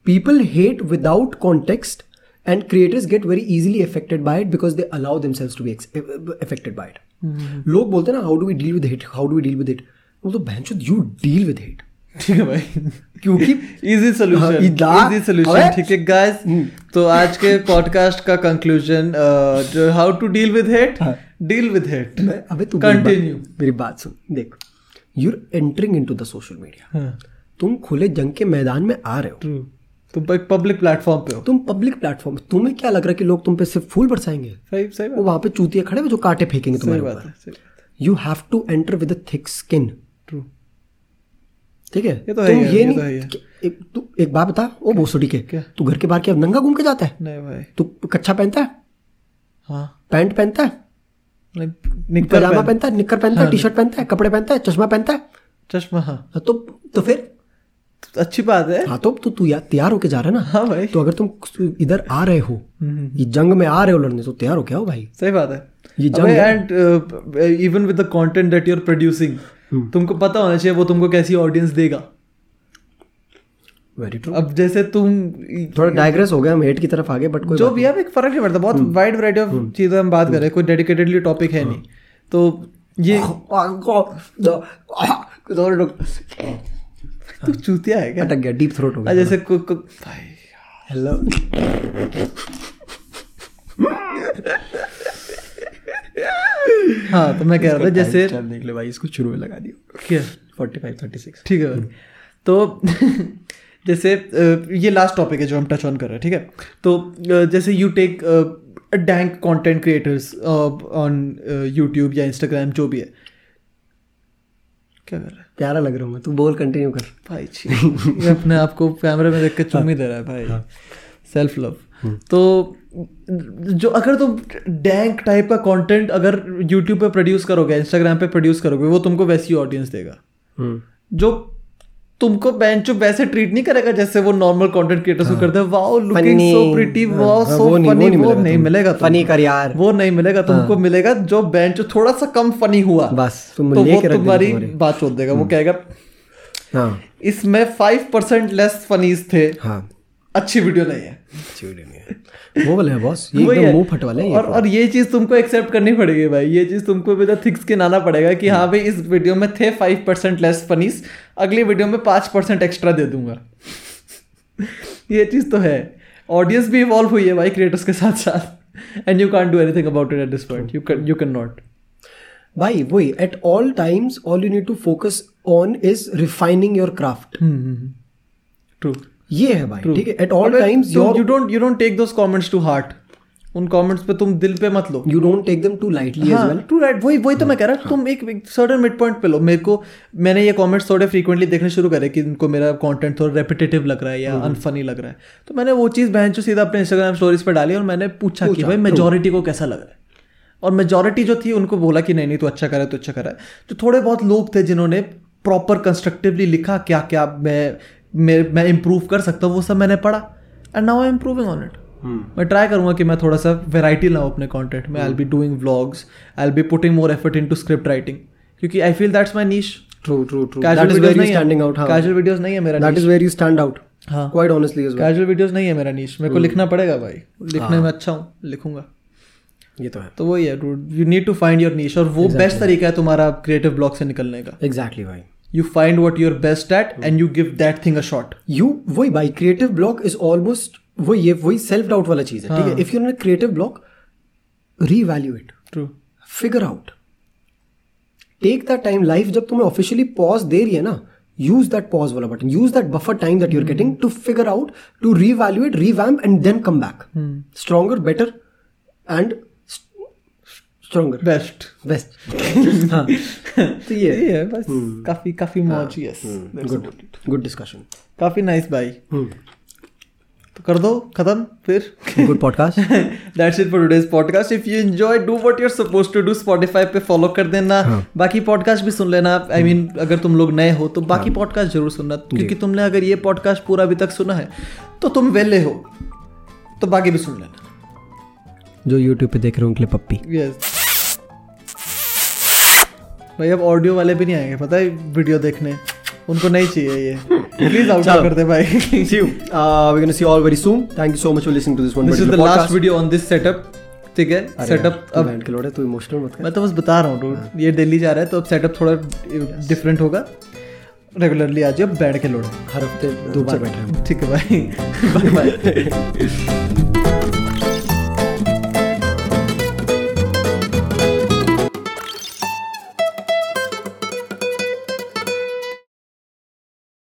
people hate without context and creators get very easily affected by it because they allow themselves to be affected by it लोग बोलते हैं ना how do we deal with hate how do we deal with it वो तो बहन you deal with hit ठीक है भाई। क्योंकि इजी हाँ, सोल्यूशन इजी सोल्यूशन ठीक है गाइस तो आज के पॉडकास्ट का कंक्लूजन जो how to deal with hate हाँ। डील विद हिट अबे तू कंटिन्यू मेरी बात सुन। देख you entering into the social media हाँ। तुम खुले जंग के मैदान में आ रहे हो। तुम एक पब्लिक प्लेटफॉर्म पे हो। तुम पब्लिक प्लेटफॉर्म तुम्हें क्या लग रहा है कि लोग तुम पे सिर्फ़ फूल बरसाएँगे? सही सही वो वहाँ पे चूतिया खड़े हुए जो कांटे फेंकेंगे तुम्हारे बात ऊपर। है you have to enter with a thick skin true ठीक है? ये तो है ही है, ये ये नहीं तो है ही है। कि- एक तू एक बात बता ओ भोसड़ी के। तू घर के बाहर क्या नंगा घूम के जाता है? नहीं भाई। तू कच्छा पहनता है? हाँ। पैंट पहनता है? पजामा पहनता है निक्कर पहनता है टी शर्ट पहनता है कपड़े पहनता है चश्मा पहनता है? चश्मा हाँ। तो तो फिर? अच्छी बात है। हाँ तो तू तू या- तैयार होके जा रहा है ना? हाँ भाई। तो अगर तुम इधर आ रहे हो ये जंग में आ रहे हो लड़ने तो तैयार हो क्या हो भाई? सही बात है। ये जंग and even with the content that you are producing तुमको पता होना चाहिए वो तुमको कैसी ऑडियंस देगा। वेरी ट्रू अब जैसे तुम थोड़ा डाइग्रेस हो गया हम हेट की तरफ़ आगे बट कोई जो भी है एक फ़र्क नहीं पड़ता बहुत वाइड वैरायटी ऑफ़ चीज़ें हम बात कर रहे हैं कोई डेडिकेटेडली टॉपिक है नहीं। तो ये तू चूतिया है क्या? अटक गया डीप थ्रोट हो गया जैसे हेलो हाँ तो मैं कह रहा था जैसे चल देख ले भाई इसको शुरू में लगा दिया। क्या? 45 36 ठीक है। तो जैसे ये लास्ट टॉपिक है जो हम टच ऑन कर रहे हैं ठीक है? तो जैसे you take dank content creators on YouTube या इंस्टाग्राम जो भी है। क्या कर रहा है? प्यारा लग रहा हूँ मैं तू बोल कंटिन्यू कर। भाई ये अपने आप को कैमरे में देख के चुम ही दे रहा है भाई। सेल्फ लव तो जो अगर तुम डैंक टाइप का कंटेंट अगर यूट्यूब पे प्रोड्यूस करोगे इंस्टाग्राम पे प्रोड्यूस करोगे वो तुमको वैसी ऑडियंस देगा। जो तुमको बेंच वैसे ट्रीट नहीं करेगा जैसे वो नॉर्मल कंटेंट क्रिएटर्स को करते हैं वाओ लुकिंग सो प्रिटी हाँ, वाओ हाँ, सो वो फनी नहीं वो मिलेगा नहीं। मिलेगा। Funny कर यार। वो नहीं मिलेगा तुमको मिलेगा जो बेंच थोड़ा सा कम फनी हुआ। बस, तुम तो वो तुम्हारी बात छोड़ देगा। वो कहेगा हाँ। इसमें फाइव परसेंट लेस फनीज थे। हाँ। अच्छी वीडियो नहीं है। वो वाले है बॉस ये एकदम मुँह फट वाले हैं और और ये चीज़ तुमको एक्सेप्ट करनी पड़ेगी भाई. ये चीज़ तुमको विद थिक स्किन आना पड़ेगा कि हाँ भाई इस वीडियो में थे फाइव परसेंट लेस फनीस अगली वीडियो में पाँच परसेंट एक्स्ट्रा दे दूँगा. ये चीज़ तो है. ऑडियंस भी इवॉल्व हुई है भाई क्रिएटर्स के साथ साथ. And you can do anything about it at this point you can you can not भाई वही at all times all you need to focus on is refining your craft true ये है भाई ठीक है? At all times you don't you don't take those comments to heart उन comments पे तुम दिल पे मत लो. You don't take them too lightly as well too right वही वही तो मैं कह रहा हूँ तुम एक सर्टन मिड पॉइंट पे लो. मेरे को मैंने ये कमेंट्स थोड़े फ्रीक्वेंटली देखने शुरू करे कि इनको मेरा कंटेंट थोड़ा रेपिटेटिव लग रहा है या अनफनी लग रहा है. तो मैंने वो चीज़ बहन जो सीधा अपने इंस्टाग्राम स्टोरीज पर डाली और मैंने पूछा कि भाई मेजोरिटी को कैसा लग रहा है? और मेजोरिटी जो थी उनको बोला कि नहीं नहीं तो अच्छा करा तो अच्छा करा जो थोड़े बहुत लोग थे जिन्होंने प्रॉपर कंस्ट्रक्टिवली लिखा क्या क्या मैं मैं मैं इम्प्रूव कर सकता हूँ वो सब मैंने पढ़ा and now I am improving on it मैं ट्राई करूँगा कि मैं थोड़ा सा वेराइटी लाऊं अपने कंटेंट में. I be doing vlogs I be putting more effort into script writing क्योंकि I feel that's my niche true true true casual that is videos नहीं स्टैंडिंग है आउट हाँ. कैजुअल वीडियोस नहीं है मेरा that is where stand out हाँ. Quite honestly casual videos नहीं है मेरा नीश मेरे को लिखना पड़ेगा भाई. लिखने में अच्छा हूँ लिखूँगा. ये तो है. तो वही है you need to find your niche और वो बेस्ट तरीका है तुम्हारा क्रिएटिव ब्लॉक से निकलने का. एग्जैक्टली भाई. you find what you're best at and you give that thing a shot you वही भाई क्रिएटिव ब्लॉक इज ऑलमोस्ट वही ये वही सेल्फ डाउट वाला चीज है ठीक है if you in creative block reevaluate true figure out take that time life जब तुम्हें ऑफिशियली पॉज दे रही है ना यूज दैट पॉज वाला button use that buffer time that you're getting to figure out to reevaluate revamp and then come back stronger better and stronger best best हाँ. तो ये ये है बस. काफ़ी काफ़ी मौज यस गुड गुड डिस्कशन काफ़ी नाइस भाई तो कर दो खत्म फिर. Good podcast that's it for today's podcast if you enjoy do what you are suppose to do Spotify पे फॉलो कर देना. बाकी पॉडकास्ट भी सुन लेना. आई मीन अगर तुम लोग नए हो तो बाकी पॉडकास्ट ज़रूर सुनना. क्योंकि तुमने अगर ये पॉडकास्ट पूरा अभी तक सुना है तो तुम वेले हो. तो बाकी भी सुन लेना. जो यूट्यूब पे देख रहे हो उनके लिए पप्पी. यस भाई अब ऑडियो वाले भी नहीं आएँगे पता है वीडियो देखने। उनको नहीं चाहिए ये। Please out. कर दे भाई. Uh, we're gonna see you all very soon. Thank you so much for listening to this one. This is the last video on this setup ठीक है? सेटअप अब बैंड के लोड़े तू इमोशनल मत कर। मैं तो बस बता रहा हूँ dude. ये दिल्ली जा रहा है तो अब सेटअप थोड़ा डिफरेंट होगा। रेगुलरली आ जाओ बैंड के लोड़े हर हफ़्ते दो बार बैठे ठीक है भाई। Bye bye